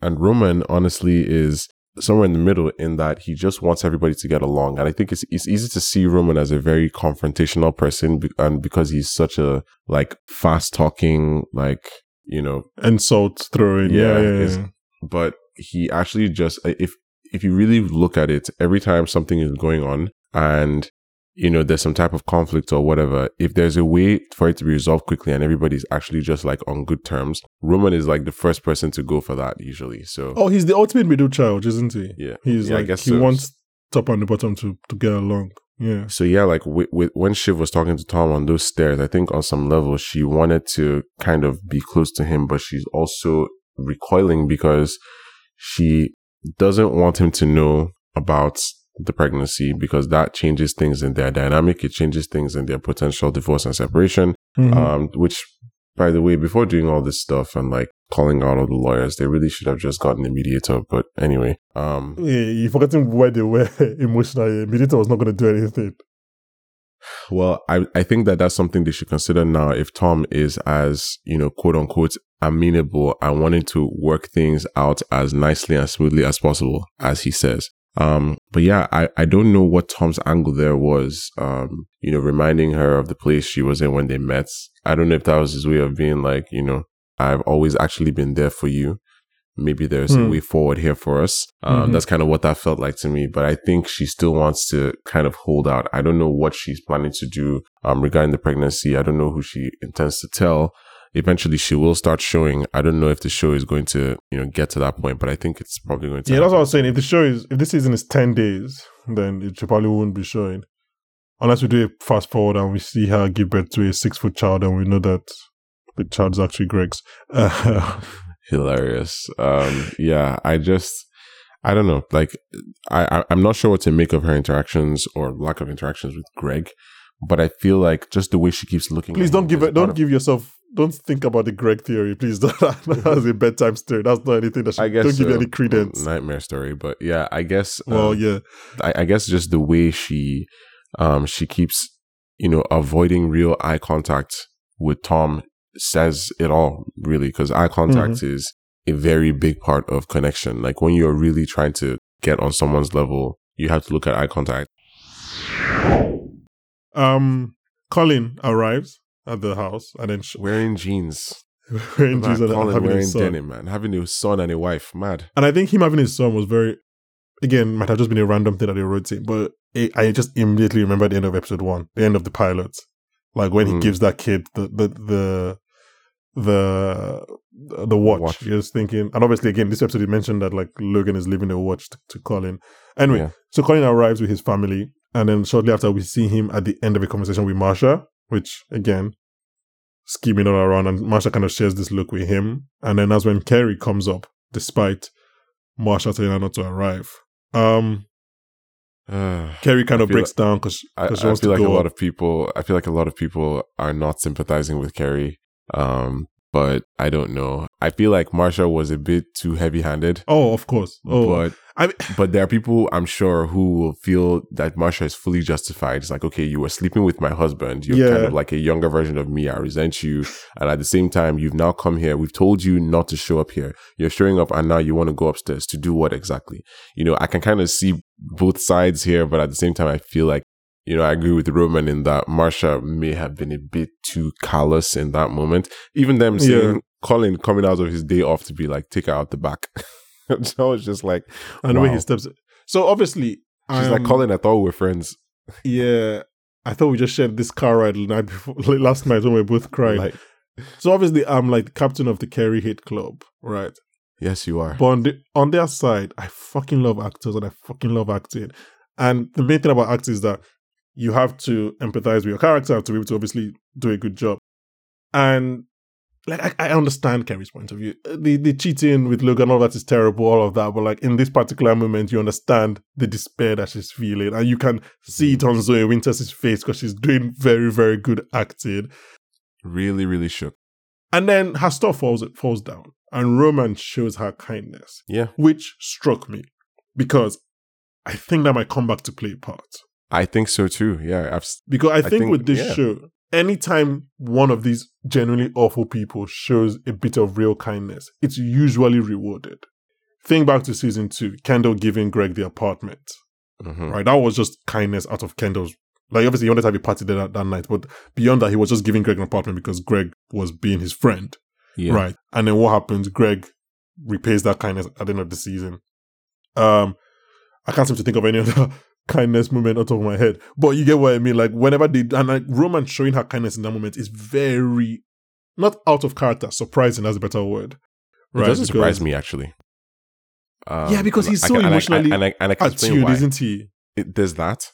and Roman honestly is somewhere in the middle in that he just wants everybody to get along. And I think it's it's easy to see Roman as a very confrontational person, and because he's such a like fast talking, like you know, insult throwing yeah Yeah, yeah, yeah, but he actually just if if you really look at it every time something is going on and you know there's some type of conflict or whatever if there's a way for it to be resolved quickly and everybody's actually just like on good terms roman is like the first person to go for that usually so. Oh he's the ultimate middle child isn't he? Yeah. He's Yeah, I like guess he so. wants top and the bottom to to get along yeah. So yeah like with, with, when shiv was talking to tom on those stairs i think on some level she wanted to kind of be close to him but she's also recoiling because she doesn't want him to know about the pregnancy because that changes things in their dynamic it changes things in their potential divorce and separation Mhm. um which by the way before doing all this stuff and like calling out all the lawyers they really should have just gotten a mediator but anyway um yeah, you're forgetting where they were emotionally. Mediator was not going to do anything. Well, I, I think that that's something they should consider now if Tom is as, you know, quote unquote, amenable and wanting to work things out as nicely and smoothly as possible, as he says. Um, but yeah, I, I don't know what Tom's angle there was, um, you know, reminding her of the place she was in when they met. I don't know if that was his way of being like, you know, I've always actually been there for you. Maybe there's a Hmm. way forward here for us. Um, Mhm. That's kind of what that felt like to me. But I think she still wants to kind of hold out. I don't know what she's planning to do um, regarding the pregnancy. I don't know who she intends to tell. Eventually, she will start showing. I don't know if the show is going to, you know, get to that point, but I think it's probably going to. Yeah, that's what I was saying. If the show is if this season is ten days, then it probably won't be showing. Unless we do a fast forward and we see her give birth to a six foot child and we know that the child's actually Greg's. Hilarious. Um, yeah, I just, I don't know. Like, I, I, I'm not sure what to make of her interactions or lack of interactions with Greg, but I feel like just the way she keeps looking. please at don't give it. Don't of- give yourself. Don't think about the Greg theory. Please don't. That's a bedtime story. That's not anything that should. I guess don't give you any credence. Nightmare story, but yeah, I guess. Well, um, yeah. I, I guess just the way she, um, she keeps, you know, avoiding real eye contact with Tom says it all, really, because eye contact Mm-hmm. is a very big part of connection. Like when you're really trying to get on someone's level, you have to look at eye contact. Um, Colin arrives at the house and then sh- Wearing jeans. wearing jeans and Colin having wearing son. denim, man. Having a son and a wife. Mad. And I think him having his son was very, again, might have just been a random thing that they wrote in, but it, I just immediately remember the end of episode one, the end of the pilot, like when he Mm. gives that kid the the the the the watch. Watch. You're just thinking, and obviously, again, this episode he mentioned that like Logan is leaving a watch to, to Colin. Anyway, Yeah. so Colin arrives with his family, and then shortly after, we see him at the end of a conversation with Marcia, which again, scheming all around, and Marcia kind of shares this look with him, and then that's when Kerry comes up, despite Marcia telling her not to arrive. Um, Uh, Kerry kind I of breaks down because I, I feel like a lot of people. I feel like a lot of people are not sympathizing with Kerry. Um, but I don't know. I feel like Marcia was a bit too heavy-handed. Oh, of course. Oh, But I mean, but there are people I'm sure who will feel that Marcia is fully justified. It's like, okay, you were sleeping with my husband. You're kind of like a younger version of me. I resent you. And at the same time, you've now come here. We've told you not to show up here. You're showing up and now you want to go upstairs to do what exactly? You know, I can kind of see both sides here, but at the same time, I feel like, you know, I agree with Roman in that Marcia may have been a bit too callous in that moment. Even them saying, Yeah. Colin coming out of his day off to be like, take her out the back. I was just like, and the way he steps. So obviously, She's like, um, Colin, I thought we were friends. Yeah, I thought we just shared this car ride the night before, like last night when we were both crying. Like, so obviously, I'm like the captain of the Kerry Hate Club, right? yes, you are. But on, the, on their side, I fucking love actors and I fucking love acting. And the main thing about acting is that you have to empathize with your character to be able to obviously do a good job. And like I, I understand Kerry's point of view. Uh, the the cheating with Logan, all that is terrible, all of that. But like in this particular moment, you understand the despair that she's feeling, and you can see it on mm. Zoe Winters' face because she's doing very very good acting. Really, really shook. And then her stuff falls falls down, and Roman shows her kindness Yeah. which struck me because I think that might come back to play a part. I think so too. Yeah. I've, Because I think, think- with this yeah. show, anytime one of these genuinely awful people shows a bit of real kindness, it's usually rewarded. Think back to season two, Kendall giving Greg the apartment, mhm. right? That was just kindness out of Kendall's. Like, obviously, he wanted to have a party there that, that night, but beyond that, he was just giving Greg an apartment because Greg was being his friend. Yeah. Right. And then what happens? Greg repays that kindness at the end of the season. Um, I can't seem to think of any other kindness moment out of my head. But you get what I mean. Like whenever they and like Roman showing her kindness in that moment is very not out of character, surprising that's a better word. It doesn't Because- surprise me actually. Um, Yeah, because he's so can- and I- emotionally and I, and I Attuned, why. isn't he? It, there's that,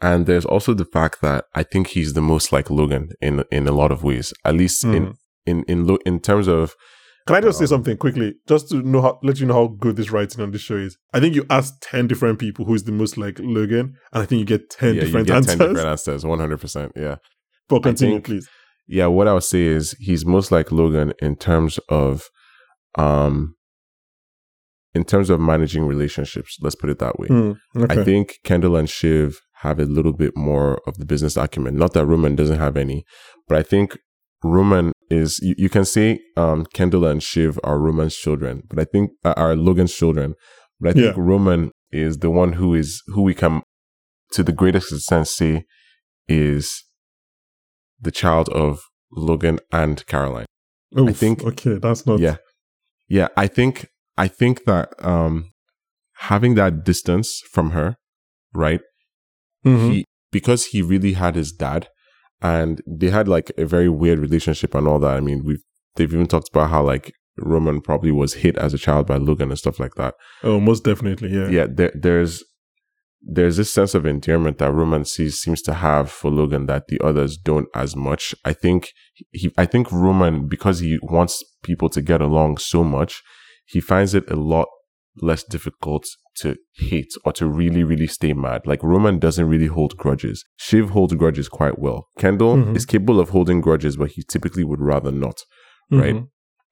and there's also the fact that I think he's the most like Logan in in a lot of ways. At least in Mhm. in in in terms of Can I just say Um, something quickly, just to know how, let you know how good this writing on this show is? I think you ask ten different people who is the most like Logan, and I think you get ten yeah, you different get answers. ten different answers. One hundred percent. Yeah. but continue, think- please. yeah, what I would say is he's most like Logan in terms of, um, in terms of managing relationships. Let's put it that way. Hmm, okay. I think Kendall and Shiv have a little bit more of the business acumen. Not that Roman doesn't have any, but I think Roman is. You, you can say um, Kendall and Shiv are Roman's children, but I think uh, are Logan's children. But I think Yeah. Roman is the one who is who we can, to the greatest extent, say is the child of Logan and Caroline. Oof, think- okay, that's not. Yeah. Yeah. I think, I think that, um, having that distance from her, right? Mhm. He, because he really had his dad and they had like a very weird relationship and all that. I mean, we've, they've even talked about how like Roman probably was hit as a child by Logan and stuff like that. Oh, most definitely. Yeah. Yeah. There, there's, there's this sense of endearment that Roman sees, seems to have for Logan that the others don't as much. I think he, I think Roman, because he wants people to get along so much, he finds it a lot less difficult to hate or to really, really stay mad. Like Roman doesn't really hold grudges. Shiv holds grudges quite well. Kendall Mhm. is capable of holding grudges, but he typically would rather not. right?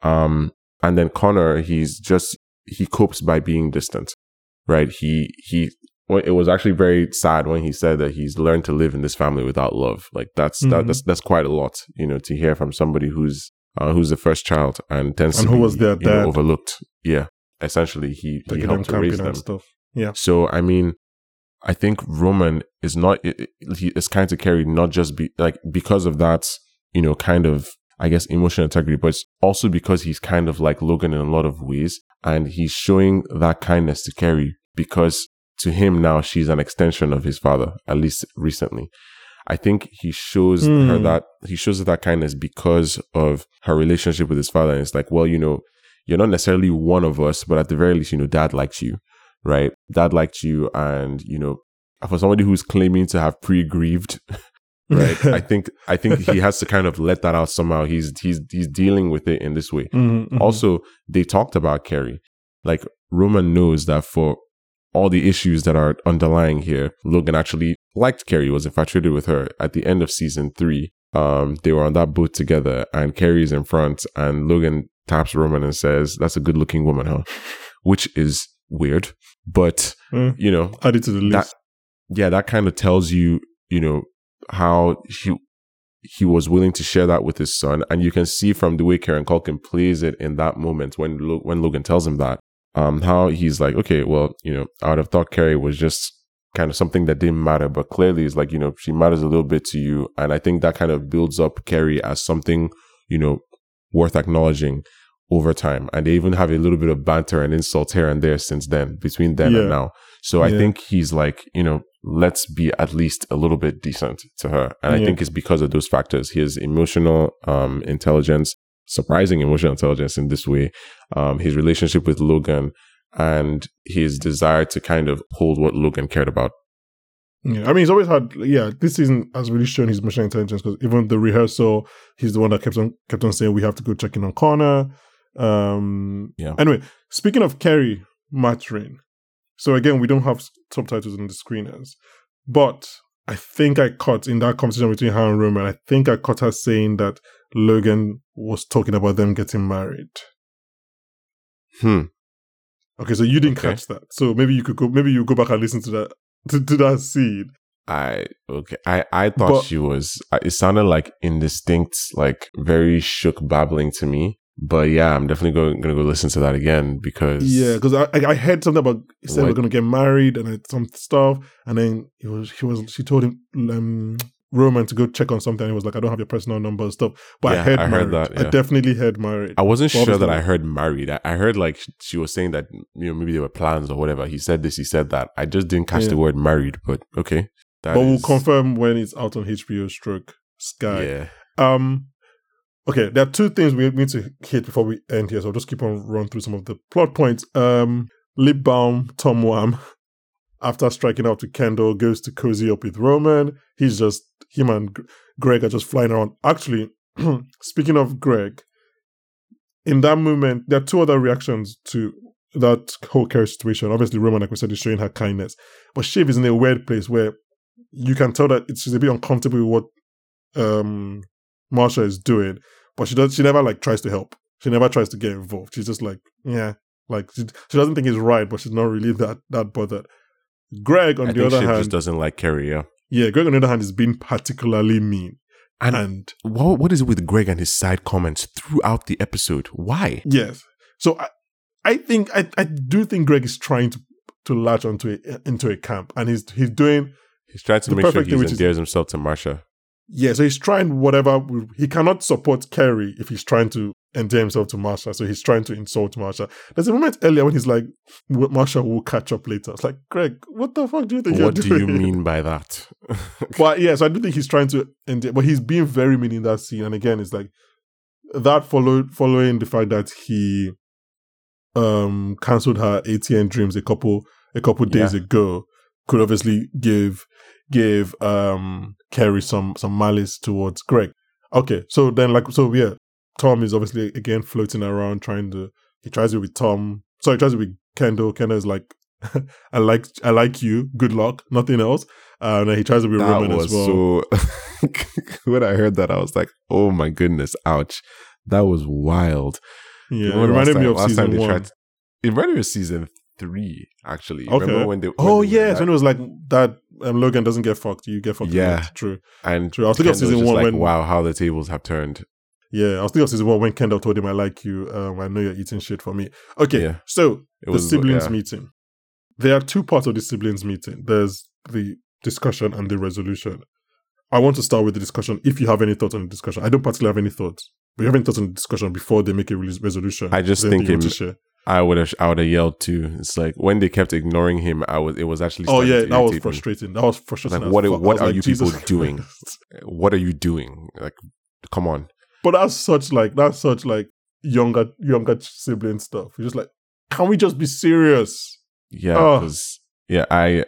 Mhm. Um, and then Connor, he's just he copes by being distant, right? He he. It was actually very sad when he said that he's learned to live in this family without love. Like that's that, Mhm. that's that's quite a lot, you know, to hear from somebody who's uh, who's the first child and tends And to who be was their you know, overlooked. Yeah, essentially, he he helped to raise them. stuff. Yeah. So I mean, I think Roman is not. It, it- he is kind of carried not just be like because of that, you know, kind of I guess, emotional integrity, but it's also because he's kind of like Logan in a lot of ways. And he's showing that kindness to Kerry because to him now she's an extension of his father, at least recently. I think he shows Hmm. her that he shows her that kindness because of her relationship with his father. And it's like, well, you know, you're not necessarily one of us, but at the very least, you know, dad likes you, right? Dad liked you. And, you know, for somebody who's claiming to have pre-grieved, right? I think, I think he has to kind of let that out somehow. He's, he's, he's dealing with it in this way. Mhm, mhm. Also, they talked about Kerry. Like Roman knows that for all the issues that are underlying here, Logan actually liked Kerry, was infatuated with her. At the end of season three, um, they were on that boat together, and Kerry's in front, and Logan taps Roman and says, "That's a good-looking woman, huh?" Which is weird, but Mm. you know, add it to the list. yeah, that kind of tells you, you know, how he he was willing to share that with his son, and you can see from the way Kieran Culkin plays it in that moment when Lo- when Logan tells him that, um, how he's like, okay, well, you know, I would have thought Kerry was just kind of something that didn't matter, but clearly it's like, you know, she matters a little bit to you, and I think that kind of builds up Kerry as something, you know, worth acknowledging over time, and they even have a little bit of banter and insults here and there since then between then Yeah. and now. So I Yeah. think he's like, you know, let's be at least a little bit decent to her. And I think it's because of those factors. His emotional um, intelligence, surprising emotional intelligence in this way, um, his relationship with Logan, and his desire to kind of hold what Logan cared about. Yeah, I mean, he's always had. Yeah, this season has really shown his emotional intelligence because even the rehearsal, he's the one that kept on kept on saying we have to go check in on Connor. Um, Yeah. Anyway, speaking of Kerry Matrin, so again, we don't have subtitles on the screeners, but I think I caught in that conversation between her and Roman. I think I caught her saying that Logan was talking about them getting married. Hmm. Okay, so you didn't Okay. catch that. So maybe you could go. Maybe you go back and listen to that to, to that scene. I okay. I I thought But- she was. It sounded like indistinct, like very shook babbling to me. But yeah, I'm definitely going gonna go listen to that again because Yeah, because I, I heard something about he said we're gonna get married and some stuff, and then he was he was she told him um, Roman to go check on something. He was like, I don't have your personal number and stuff. But I heard I married. heard that, I definitely heard married. I wasn't Well, sure that I heard married. I, I heard like she was saying that you know maybe there were plans or whatever. He said this, he said that. I just didn't catch Yeah. the word married, but okay. That but we'll confirm when it's out on HBO stroke Sky. Yeah, Um, okay, there are two things we need to hit before we end here. So I'll just keep on run through some of the plot points. Um, Lip Balm, Tom Wham, after striking out to Kendall, goes to cozy up with Roman. He's just him and Greg are just flying around. Actually, speaking of Greg, in that moment, there are two other reactions to that whole Kerry situation. Obviously, Roman, like we said, is showing her kindness, but Shiv is in a weird place where you can tell that it's she's a bit uncomfortable with what um Marcia is doing, but she does she never like tries to help. She never tries to get involved. She's just like, yeah, like she, she doesn't think it's right, but she's not really that that bothered. Greg, on I the other hand, just doesn't like Kerry. Yeah. yeah, Greg on the other hand is being particularly mean. And, And what what is it with Greg and his side comments throughout the episode? Why? yes, so I, I think I, I do think Greg is trying to to latch onto a, into a camp, and he's he's doing He's trying to make sure he endears himself to Marcia. Yeah, so he's trying whatever. He cannot support Kerry if he's trying to endear himself to Marcia. So he's trying to insult Marcia. There's a moment earlier when he's like, Marcia will catch up later. It's like, Greg, what the fuck do you think What you're doing? What do you mean by that? But yeah, so I do think he's trying to endear, but he's being very mean in that scene. And again, it's like that followed following the fact that he um cancelled her ATN dreams a couple a couple days Yeah. ago could obviously give give um Kerry some some malice towards Greg. Okay, so then like so yeah, Tom is obviously again floating around trying to he tries it with Tom. Sorry, he tries it with Kendall. Kendall is like I like I like you. Good luck. Nothing else. Uh, and then he tries to be that Roman was as well. so. when I heard that, I was like, "Oh my goodness, ouch!" That was wild. yeah, it reminded me of last time season one. to- it reminded me of season three, actually. Okay. Remember when they? when oh they yes, that- when it was like that. Um, Logan doesn't get fucked. You get fucked. Yeah. True. and True. I was thinking of Kendall season one like, when- "Wow, how the tables have turned." Yeah, I was thinking of season one when Kendall told him, "I like you. Um, I know you're eating shit for me." Okay, Yeah. so It the was siblings yeah. meeting. There are two parts of the siblings meeting. There's the discussion and the resolution. I want to start with the discussion. If you have any thoughts on the discussion, I don't particularly have any thoughts, But you haven't thought on the discussion before they make a release resolution. I just think anything you him- want to share? I would have I would have yelled too. It's like when they kept ignoring him, I was it was actually Oh yeah, that was frustrating. That was frustrating. Like, what fuck. What are like, you Jesus people doing? What are you doing? Like, come on. But that's such like that's such like younger younger sibling stuff. You're just like, can we just be serious? Yeah, Oh. yeah, I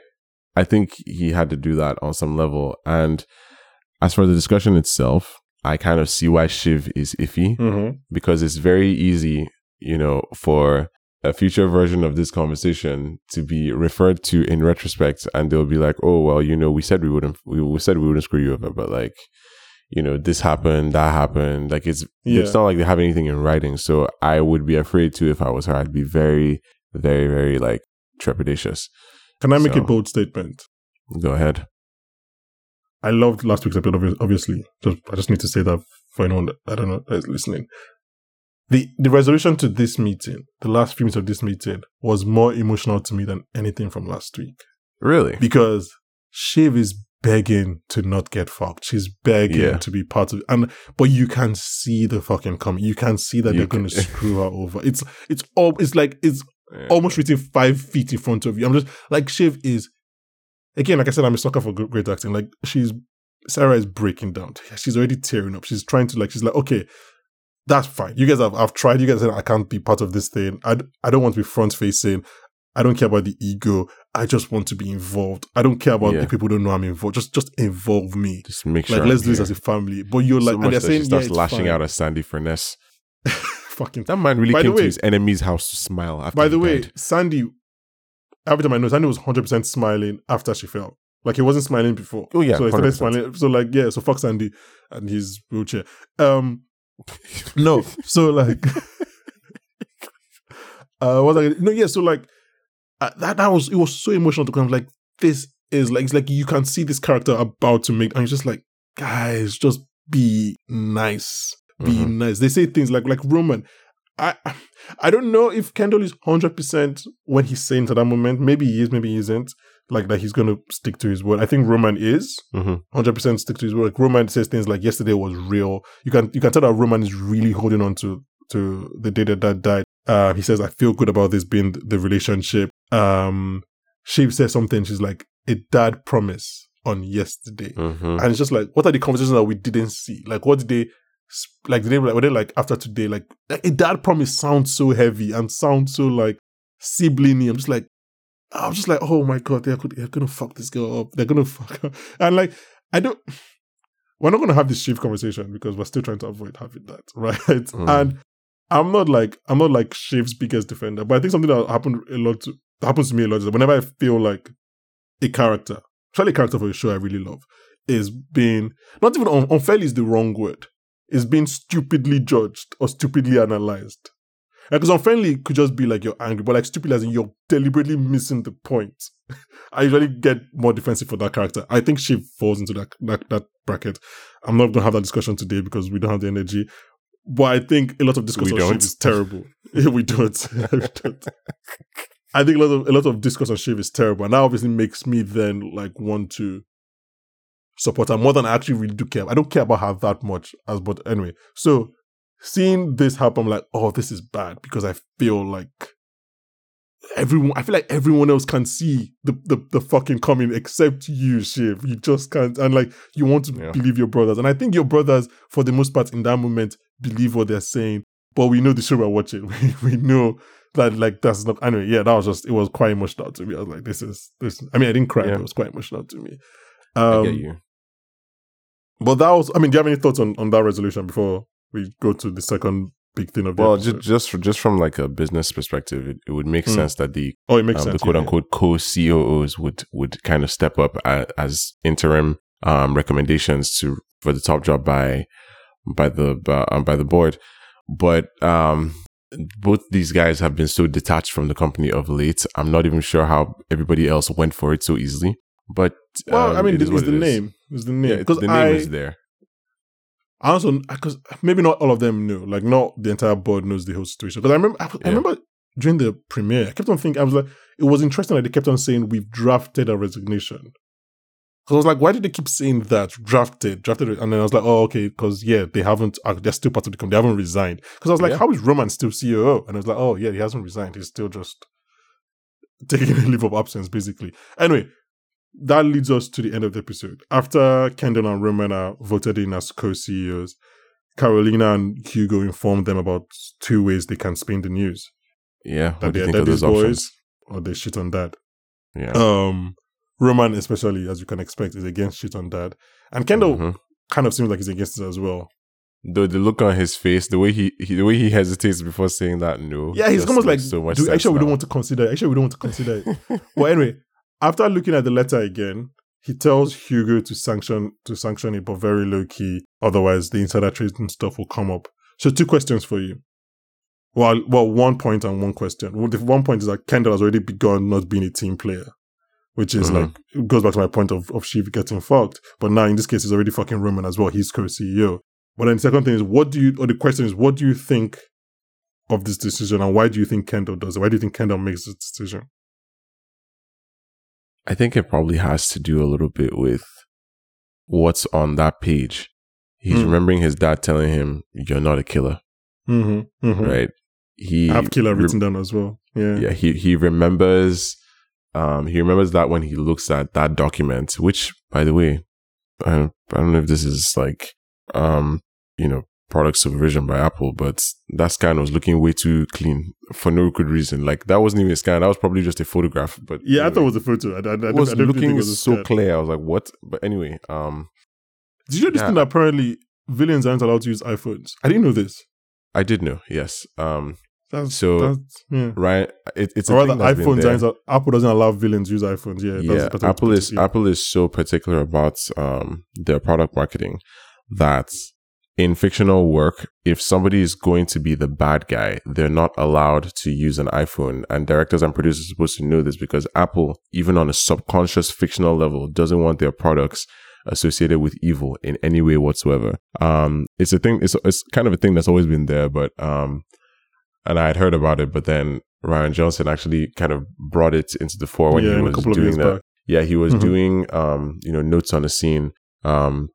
I think he had to do that on some level. And as for the discussion itself, I kind of see why Shiv is iffy Mm-hmm. because it's very easy, you know, for a future version of this conversation to be referred to in retrospect, and they'll be like, "Oh, well, you know, we said we wouldn't, we, we said we wouldn't screw you over, but like." You know, this happened, that happened. Like it's Yeah. it's not like they have anything in writing. So I would be afraid too if I was her. I'd be very, very, very like trepidatious. Can I make a bold statement? Go ahead. I loved last week's episode. Obviously, just I just need to say that for anyone that I don't know that is listening. The the resolution to this meeting, the last few minutes of this meeting, was more emotional to me than anything from last week Really? because Shiv is begging to not get fucked. She's begging Yeah. to be part of it, and but you can see the fucking coming. You can see that You they're going to screw her over. It's it's all it's like it's Yeah. almost written five feet in front of you. I'm just like Shiv is again, like I said, I'm a sucker for great acting. Like she's Sarah is breaking down. She's already tearing up. She's trying to like she's like, okay, that's fine. You guys have I've tried. You guys said I can't be part of this thing. I, I don't want to be front facing. I don't care about the ego. I just want to be involved. I don't care about Yeah. if people don't know I'm involved. Just just involve me. Just make sure. Like I'm let's do this as a family. But you're so like, and they're saying she starts yeah, lashing fine. out at Sandy Furness. Fucking That man really By came to way- his enemy's house to smile. After By the way, died. Sandy, every time I know, Sandy was 100% smiling after she fell. Like he wasn't smiling before. Oh, yeah, So he started 100%. smiling. So like, yeah, so fuck Sandy and his wheelchair. Um, no, so like, uh, what was I, no, yeah, so like, uh, that, that was, it was so emotional to come like, this is like, it's like you can see this character about to make, and it's just like, guys, just be nice. Be Mhm. nice. They say things like, like Roman. I, I don't know if Kendall is hundred percent when he's saying to that moment. Maybe he is, maybe he isn't. Like that, he's gonna stick to his word. I think Roman is Mhm. hundred percent stick to his word. Like Roman says things like "yesterday was real." You can you can tell that Roman is really holding on to to the day that dad died. Uh, he says, "I feel good about this being the relationship." Um, Shiv says something. She's like, "A dad promise on yesterday." Mhm. and it's just like what are the conversations that we didn't see like what did they like did they like were they like after today like, like a dad promise sounds so heavy and sounds so like siblingy i'm just like i'm just like oh my god they're, they're gonna fuck this girl up. They're gonna fuck her. And like i don't we're not gonna have this shift conversation because we're still trying to avoid having that right? Mm. and i'm not like i'm not like Shiv's biggest defender but i think something that happened a lot to, happens to me a lot is that whenever i feel like a character especially a character for a show i really love is being not even un- unfairly is the wrong word is being stupidly judged or stupidly analyzed because unfairly could just be like you're angry but like stupidly as in you're deliberately missing the point. I usually get more defensive for that character. I think she falls into that that, that bracket. I'm not gonna have that discussion today because we don't have the energy but i think a lot of discourse We on Shiv is terrible. We don't. We don't. I think a lot of a lot of discourse on Shiv is terrible, and that obviously makes me then like want to support her more than I actually really do care. I don't care about her that much as but anyway. So seeing this happen, I'm like, oh, this is bad because I feel like everyone I feel like everyone else can see the the, the fucking coming except you, Shiv. You just can't and like you want to Yeah. believe your brothers. And I think your brothers, for the most part, in that moment, believe what they're saying. But we know the show we're watching. We, we know that like that's not anyway, yeah, that was just it was quite emotional to me. I was like, this is this I mean I didn't cry, Yeah. but it was quite emotional to me. I Um, get you. but that was I mean, do you have any thoughts on, on that resolution before we go to the second big thing of the Well, episode? just just just from like a business perspective, it, it would make Mm. sense that the oh, it makes um, the quote yeah, unquote co COOs would would kind of step up a, as interim um, recommendations to for the top job by by the by, um, by the board. But um, both these guys have been so detached from the company of late. I'm not even sure how everybody else went for it so easily. But. Well, um, I mean, it is it's what the it is. name. It's the name. Yeah, Because the name I, is there. I also because maybe not all of them know, like not the entire board knows the whole situation. Because I remember, I, I remember during the premiere, I kept on thinking, I was like, it was interesting that they kept on saying we've drafted a resignation. Because I was like, why did they keep saying that? Drafted, drafted, and then I was like, oh, okay, because yeah, they haven't, uh, they're still part of the company, they haven't resigned. Because I was like, Yeah. how is Roman still CEO? And I was like, oh yeah, he hasn't resigned, he's still just taking a leave of absence, basically. Anyway, that leads us to the end of the episode. After Kendall and Roman are voted in as co-CEOs, Karolina and Hugo inform them about two ways they can spin the news: Yeah. that What do you they're think of those boys, options? or they shit on dad. Yeah. Um, Roman, especially as you can expect, is against shit on dad, and Kendall Mhm. kind of seems like he's against it as well. The the look on his face, the way he, he the way he hesitates before saying that no. Yeah, he's almost like, so much "Dude, sense actually, we don't want to consider. it. Actually, we don't want to consider it. but anyway, after looking at the letter again, he tells Hugo to sanction to sanction it, but very low key. Otherwise, the insider trading stuff will come up. So, two questions for you. Well, well, one point and one question. Well, the one point is that Kendall has already begun not being a team player, which is Mhm. like it goes back to my point of of Shiv getting fucked. But now in this case, he's already fucking Roman as well. He's co-CEO. But then the second thing is, what do you? Or the question is, what do you think of this decision, and why do you think Kendall does it? Why do you think Kendall makes this decision? I think it probably has to do a little bit with what's on that page. He's Hmm. remembering his dad telling him, "You're not a killer," Mm-hmm. mm-hmm. right? He I have killer re- written down as well. Yeah. yeah he he remembers um he remembers that when he looks at that document which by the way i don't, I don't know if this is like um you know product supervision by apple but that scan was looking way too clean for no good reason like that wasn't even a scan that was probably just a photograph but Yeah, I thought it was a photo. I, I, I, it was looking it was so scan. clear i was like what but anyway um Did you know this Yeah. thing that apparently villains aren't allowed to use iPhones? I didn't know this. i did know yes um That's So, that's, yeah. right it, it's Or rather, iPhones aren't. Apple doesn't allow villains to use iPhones. Yeah, yeah, a better way to Apple is. Apple is so particular about um, their product marketing that in fictional work, if somebody is going to be the bad guy, they're not allowed to use an iPhone. And directors and producers are supposed to know this because Apple, even on a subconscious fictional level, doesn't want their products associated with evil in any way whatsoever. Um, it's a thing. It's it's kind of a thing that's always been there, but um, and I had heard about it, but then Rian Johnson actually kind of brought it into the fore when yeah, he was doing that. back. Yeah, he was Mhm. doing um, you know, notes on the scene um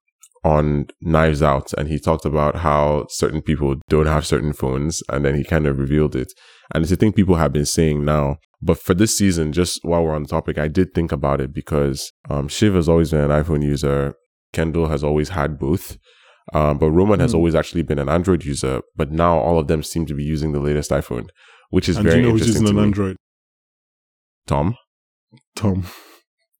on Knives Out and he talked about how certain people don't have certain phones and then he kind of revealed it. And it's a thing people have been saying now. But for this season, just while we're on the topic, I did think about it because um Shiv has always been an iPhone user. Kendall has always had both. Um, but Roman has Hmm. always actually been an Android user, but now all of them seem to be using the latest iPhone, which is And very you know who's interesting using to an me. Android? Tom. Tom.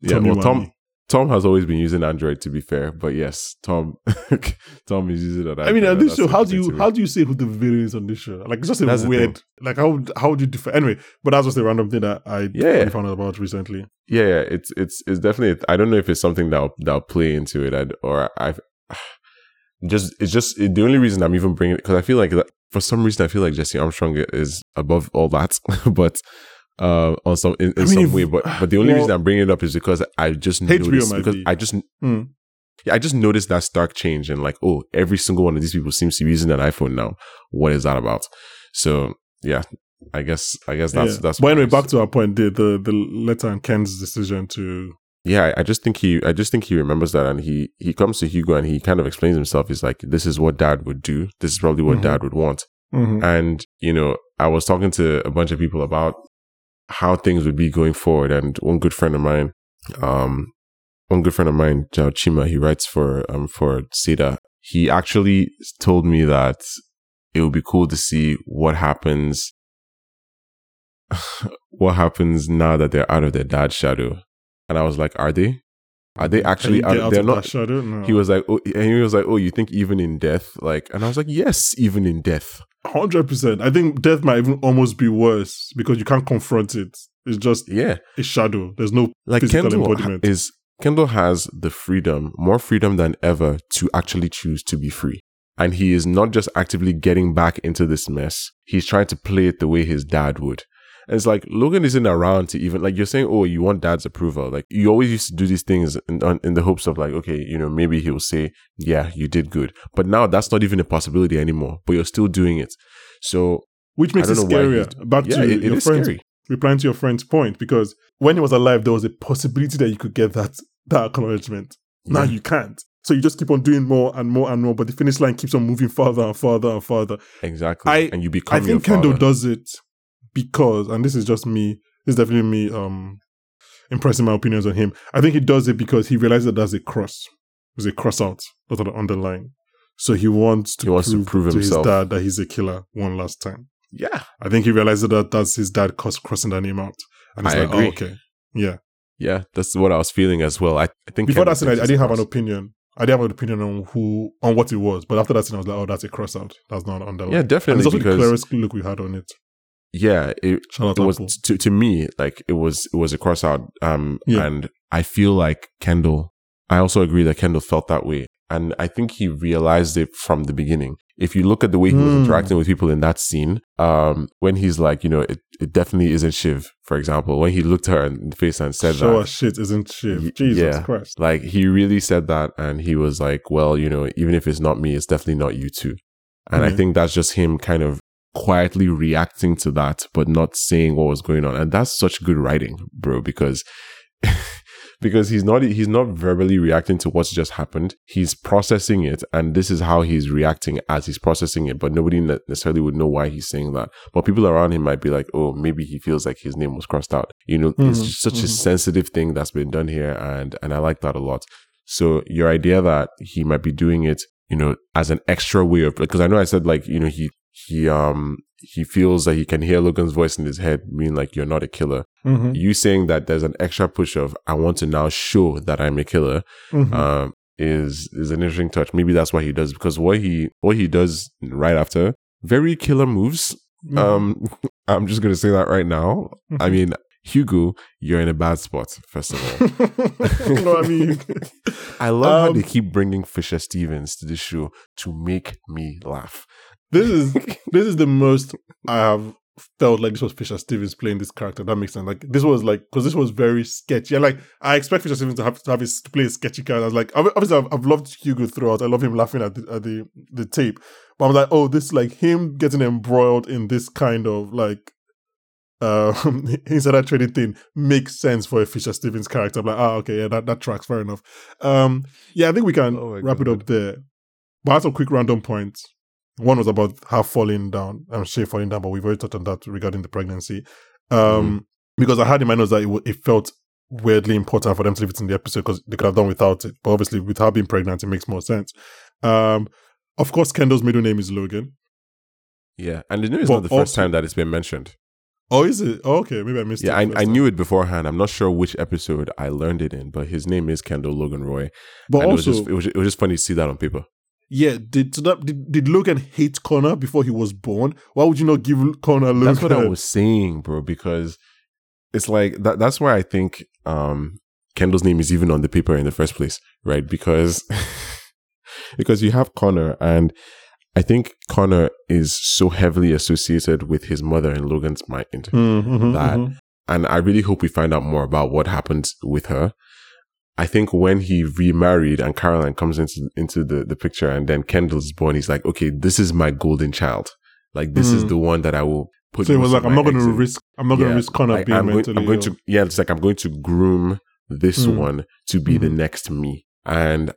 Yeah, Tommy well, Tom. Tom has always been using Android to be fair, but yes, Tom Tom is using Android. I mean, on this show, how do you how do you say who the villain is on this show? Like, it's just a That's weird. Like, how how would you define? Anyway, but that's just a random thing that I Yeah. found out about recently. yeah, yeah, it's it's it's definitely. I don't know if it's something that'll that'll play into it, I'd, or I just it's just the only reason I'm even bringing it because I feel like that, for some reason I feel like Jesse Armstrong is above all that, but uh on some in, in I mean, some if- way. But but the only well- reason I'm bringing it up is because I just HBO noticed because be. I just Hmm. yeah I just noticed that stark change and like oh every single one of these people seems to be using an iPhone now. What is that about? So yeah, I guess I guess that's Yeah. that's. But anyway, back to our point. The the the letter and Ken's decision to Yeah, I- just think he, I just think he remembers that, and he he comes to Hugo and he kind of explains himself. He's like, "This is what Dad would do. This is probably what Mhm. Dad would want." Mhm. And you know, I was talking to a bunch of people about how things would be going forward, and one good friend of mine, um, one good friend of mine, Jao Chima, he writes for um for Seda. He actually told me that it would be cool to see what happens. what happens now that they're out of their dad's shadow? And I was like, are they? Are they actually you get out? out They're not. shadow? No. He was like, oh, and he was like, oh, you think even in death, like, and I was like, yes, even in death. Hundred percent. I think death might even almost be worse because you can't confront it. It's just Yeah, a shadow. There's no like physical Kendall embodiment. is Kendall has the freedom, more freedom than ever, to actually choose to be free. And he is not just actively getting back into this mess. He's trying to play it the way his dad would. And it's like Logan isn't around to even like you're saying, oh, you want dad's approval. Like you always used to do these things in, on- in the hopes of like, okay, you know, maybe he'll say, yeah, you did good. But now that's not even a possibility anymore. But you're still doing it. So which makes it scarier. Back yeah, to it, it your is friend scary. replying to your friend's point because when he was alive, there was a possibility that you could get that that acknowledgement. Now you can't. So you just keep on doing more and more and more, but the finish line keeps on moving farther and farther and farther. Exactly. I- and you become I think Kendall does it because, and this is just me, this is definitely me um impressing my opinions on him. I think he does it because he realizes that that's a cross. There's a cross out, not on the underline. So he wants to He wants to prove, prove to his dad that he's a killer one last time. Yeah. I think he realizes that that's his dad cross, crossing that name out. And he's I like, agree. oh, okay. Yeah. Yeah. That's what I was feeling as well. I, I think Before that scene, I, I didn't have an opinion. I didn't have an opinion on who on what it was. But after that scene, I was like, oh, that's a cross out. That's not an underline. Yeah, definitely. And it's also the clearest look we had on it. Yeah, it, it was to to me like it was it was a cross out. Um, Yeah. and I feel like Kendall. I also agree that Kendall felt that way, and I think he realized it from the beginning. If you look at the way he was Hmm. interacting with people in that scene, um, when he's like, you know, it, it definitely isn't Shiv, for example, when he looked her in the face and said Show that, us shit, isn't shit. Y- Jesus yeah. Christ. like he really said that, and he was like, well, you know, even if it's not me, it's definitely not you too. And I think that's just him kind of quietly reacting to that, but not saying what was going on. And that's such good writing, bro, because because he's not he's not verbally reacting to what's just happened. He's processing it, and this is how he's reacting as he's processing it. But nobody necessarily would know why he's saying that. But people around him might be like, "Oh, maybe he feels like his name was crossed out." You know, it's Mhm, just such a mhm. sensitive thing that's been done here, and and I like that a lot. So your idea that he might be doing it, you know, as an extra way of because I know I said like you know he he um he feels that he can hear Logan's voice in his head, meaning like you're not a killer. Mhm, You saying that there's an extra push of I want to now show that I'm a killer mhm. um is is an interesting touch. Maybe that's why he does because what he what he does right after very killer moves. Mhm. Um I'm just gonna say that right now. I mean, Hugo, you're in a bad spot. First of all, you know what I mean? I love how Um, they keep bringing Fisher Stevens to this show to make me laugh. This is this is the most I have felt like this was Fisher Stevens playing this character. That makes sense. Like this was like because this was very sketchy. And like I expect Fisher Stevens to have to have his to play a sketchy character. I was like obviously I've, I've loved Hugo throughout. I love him laughing at the at the, the tape. But I'm like, oh, this like him getting embroiled in this kind of like uh insider trading thing makes sense for a Fisher Stevens character. I'm like, ah, okay, yeah, that, that tracks fair enough. Um yeah, I think we can Oh wrap it up there. But I had some quick random points. One was about her falling down, I'm um, Shay falling down, but we've already touched on that regarding the pregnancy. Um, Mm-hmm. Because I had in my notes that it, it felt weirdly important for them to leave it in the episode because they could have done without it. But obviously, with her being pregnant, it makes more sense. Um, of course, Kendall's middle name is Logan. Yeah, and you know it's But not the first also- time that it's been mentioned. Oh, is it? Oh, okay, maybe I missed Yeah, it. Yeah, I, I knew it beforehand. I'm not sure which episode I learned it in, but his name is Kendall Logan Roy. But and also, it was just it was, it was just funny to see that on paper. Yeah, did, so that, did did Logan hate Connor before he was born? Why would you not give Connor Logan? That's what I was saying, bro. Because it's like that. That's why I think um, Kendall's name is even on the paper in the first place, right? Because because you have Connor, and I think Connor is so heavily associated with his mother in Logan's mind. Mm, mhm, that- mhm. and I really hope we find out more about what happened with her. I think when he remarried and Caroline comes into into the, the picture and then Kendall's born, he's like, okay, this is my golden child. Like this is Mm. the one that I will put. So it was like, I'm not going to risk. I'm not going to risk Connor Like, being I'm going, I'm going to yeah, it's like I'm going to groom this Mm. one to be the Mhm. next me, and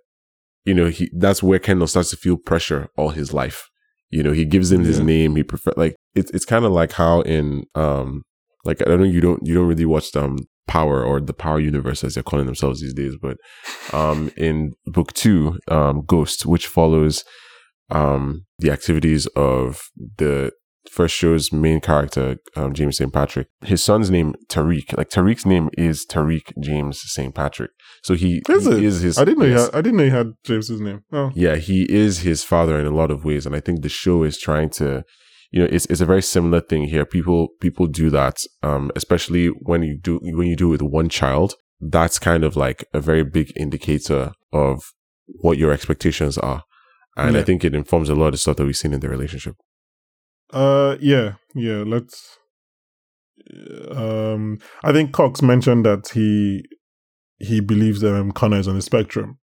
you know he that's where Kendall starts to feel pressure all his life. You know, he gives him his Yeah. name. He prefer like it's it's kind of like how in um like I don't know you don't you don't really watch um Power or the Power Universe as they're calling themselves these days, but um in book two, um Ghost, which follows um the activities of the first show's main character, um, James St. Patrick. His son's name Tariq. Like Tariq's name is Tariq James St. Patrick. So he, Is he is his I didn't know. He had, I didn't know he had James's name. Oh, Yeah, he is his father in a lot of ways, and I think the show is trying to, you know, it's it's a very similar thing here. People people do that, um, especially when you do when you do it with one child. That's kind of like a very big indicator of what your expectations are, and I think it informs a lot of stuff that we've seen in the relationship. uh, yeah, yeah. Let's. Um, I think Cox mentioned that he he believes um Connor is on the spectrum.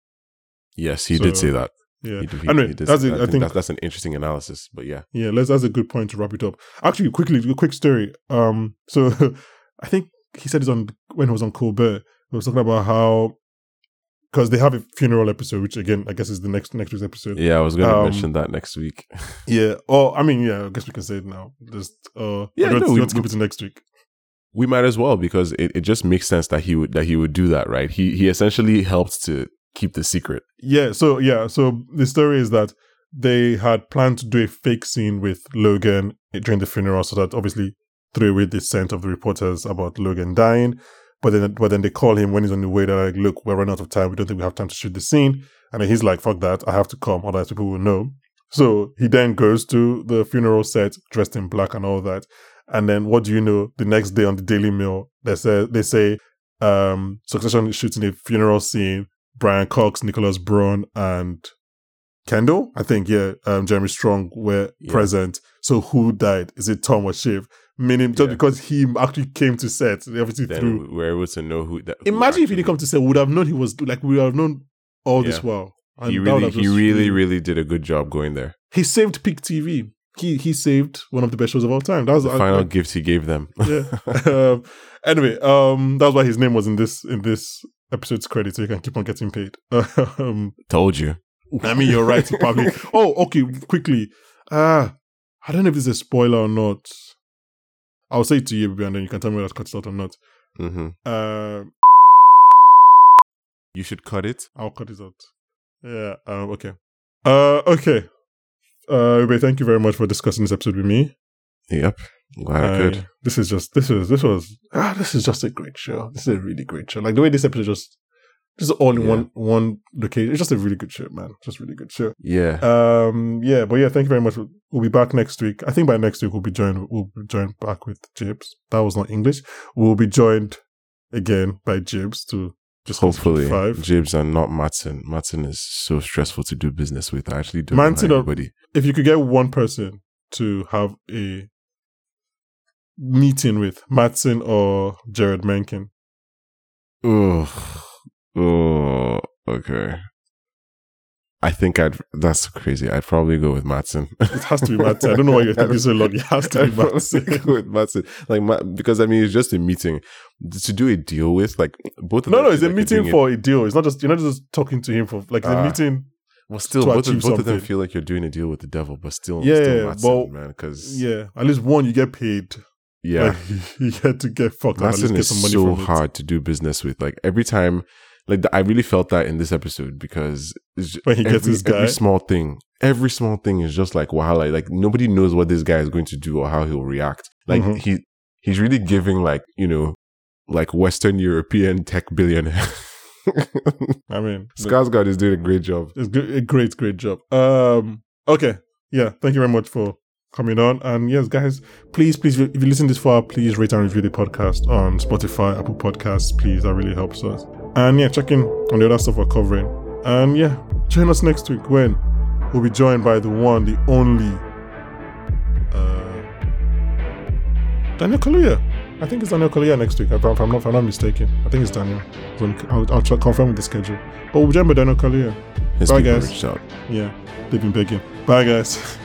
Yes, he did say that. Yeah, He he, Anyway, he did that's that. I I think think- that's, that's an interesting analysis, but yeah. yeah. Let's. That's a good point to wrap it up. Actually, quickly, a quick story. Um, so I think he said it on when he was on Colbert. He was talking about how because they have a funeral episode, which again I guess is the next next week's episode. Yeah, I was gonna Um, mention that next week. Yeah. Oh, I mean, yeah. I guess we can say it now. Just uh, Yeah, no, want, we- to skip it to next week? We might as well because it, it just makes sense that he would that he would do that, right? He he essentially helped to keep the secret. Yeah. So yeah. So the story is that they had planned to do a fake scene with Logan during the funeral, so that obviously threw away the scent of the reporters about Logan dying. But then, but then they call him when he's on the way. They're like, "Look, we're running out of time. We don't think we have time to shoot the scene." And he's like, "Fuck that! I have to come, otherwise people will know." So he then goes to the funeral set dressed in black and all that. And then what do you know? The next day on the Daily Mail, they say they say um, Succession is shooting a funeral scene. Brian Cox, Nicholas Braun, and Kendall, I think, yeah, um, Jeremy Strong were Yeah. present. So who died? Is it Tom or Shiv? Meaning just Yeah. because he actually came to set, they obviously Then threw. we're able to know who that. who Imagine if he didn't come to set, we would have known he was like we would have known all this Yeah. while. And He really, he really, really did a good job going there. he saved Peak TV. He he saved one of the best shows of all time. That was The I- final I- gift he gave them. yeah. um, anyway, um, that's why his name was in this in this episode's credit, so you can keep on getting paid. um, Told you. I mean, you're right. Probably. Oh, okay. Quickly. Ah, I don't know if this is a spoiler or not. I'll say it to you, baby, and then you can tell me whether it's cut out or not. hmm Uh, You should cut it. I'll cut it out. Yeah. Um. Okay. Uh. Okay. Uh. Ube, thank you very much for discussing this episode with me. Yep. Glad I could. Uh, This is just. This is. This was. Ah. This is just a great show. This is a really great show. Like the way this episode just. Just all in Yeah. one one location. It's just a really good show, man. Just really good show. Yeah. Um, yeah, but yeah, thank you very much. We'll be back next week. I think by next week we'll be joined. We'll be joined back with Jibs. That was not English. We'll be joined again by Jibs to just Hopefully, five. Jibs and not Matsson. Matsson is so stressful to do business with. I actually don't Matsson know anybody. If you could get one person to have a meeting with Matsson or Jared Menken, Oh, oh, okay. I think I'd. That's crazy. I'd probably go with Matsson. it has to be Matsson. I don't know why you're thinking so long. It has to be Matsson. go with Matsson. Like because I mean, it's just a meeting to do a deal with. Like both. Of No, them no, it's a like meeting for a deal. It's not just you're not just talking to him for like a Ah. meeting. Well, still, both, of, both of them feel like you're doing a deal with the devil, but still, Yeah, still Matsson, well, man. Because Yeah, at least one you get paid. Yeah, Like, you get to get fucked up. At get is so hard to do business with. Like every time, like I really felt that in this episode because When he gets every, this guy. every small thing, every small thing is just like wow, like, like nobody knows what this guy is going to do or how he'll react. Like Mhm. he he's really giving like you know like Western European tech billionaire. I mean, Skarsgård is doing a great job. it's a great, great job. Um, okay, yeah, thank you very much for coming on. And yes, guys, please, please, if you listen this far, please rate and review the podcast on Spotify, Apple Podcasts. Please, that really helps us. And yeah, check in on the other stuff we're covering. And yeah, join us next week when we'll be joined by the one, the only, uh, Daniel Kaluuya. I think it's Daniel Kaluuya next week. If I'm, if I'm not, if I'm not mistaken, I think it's Daniel. I'll, I'll check, confirm with the schedule. But we'll be joined by Daniel Kaluuya. His Bye, guys. Yeah, they've been begging. Bye, guys.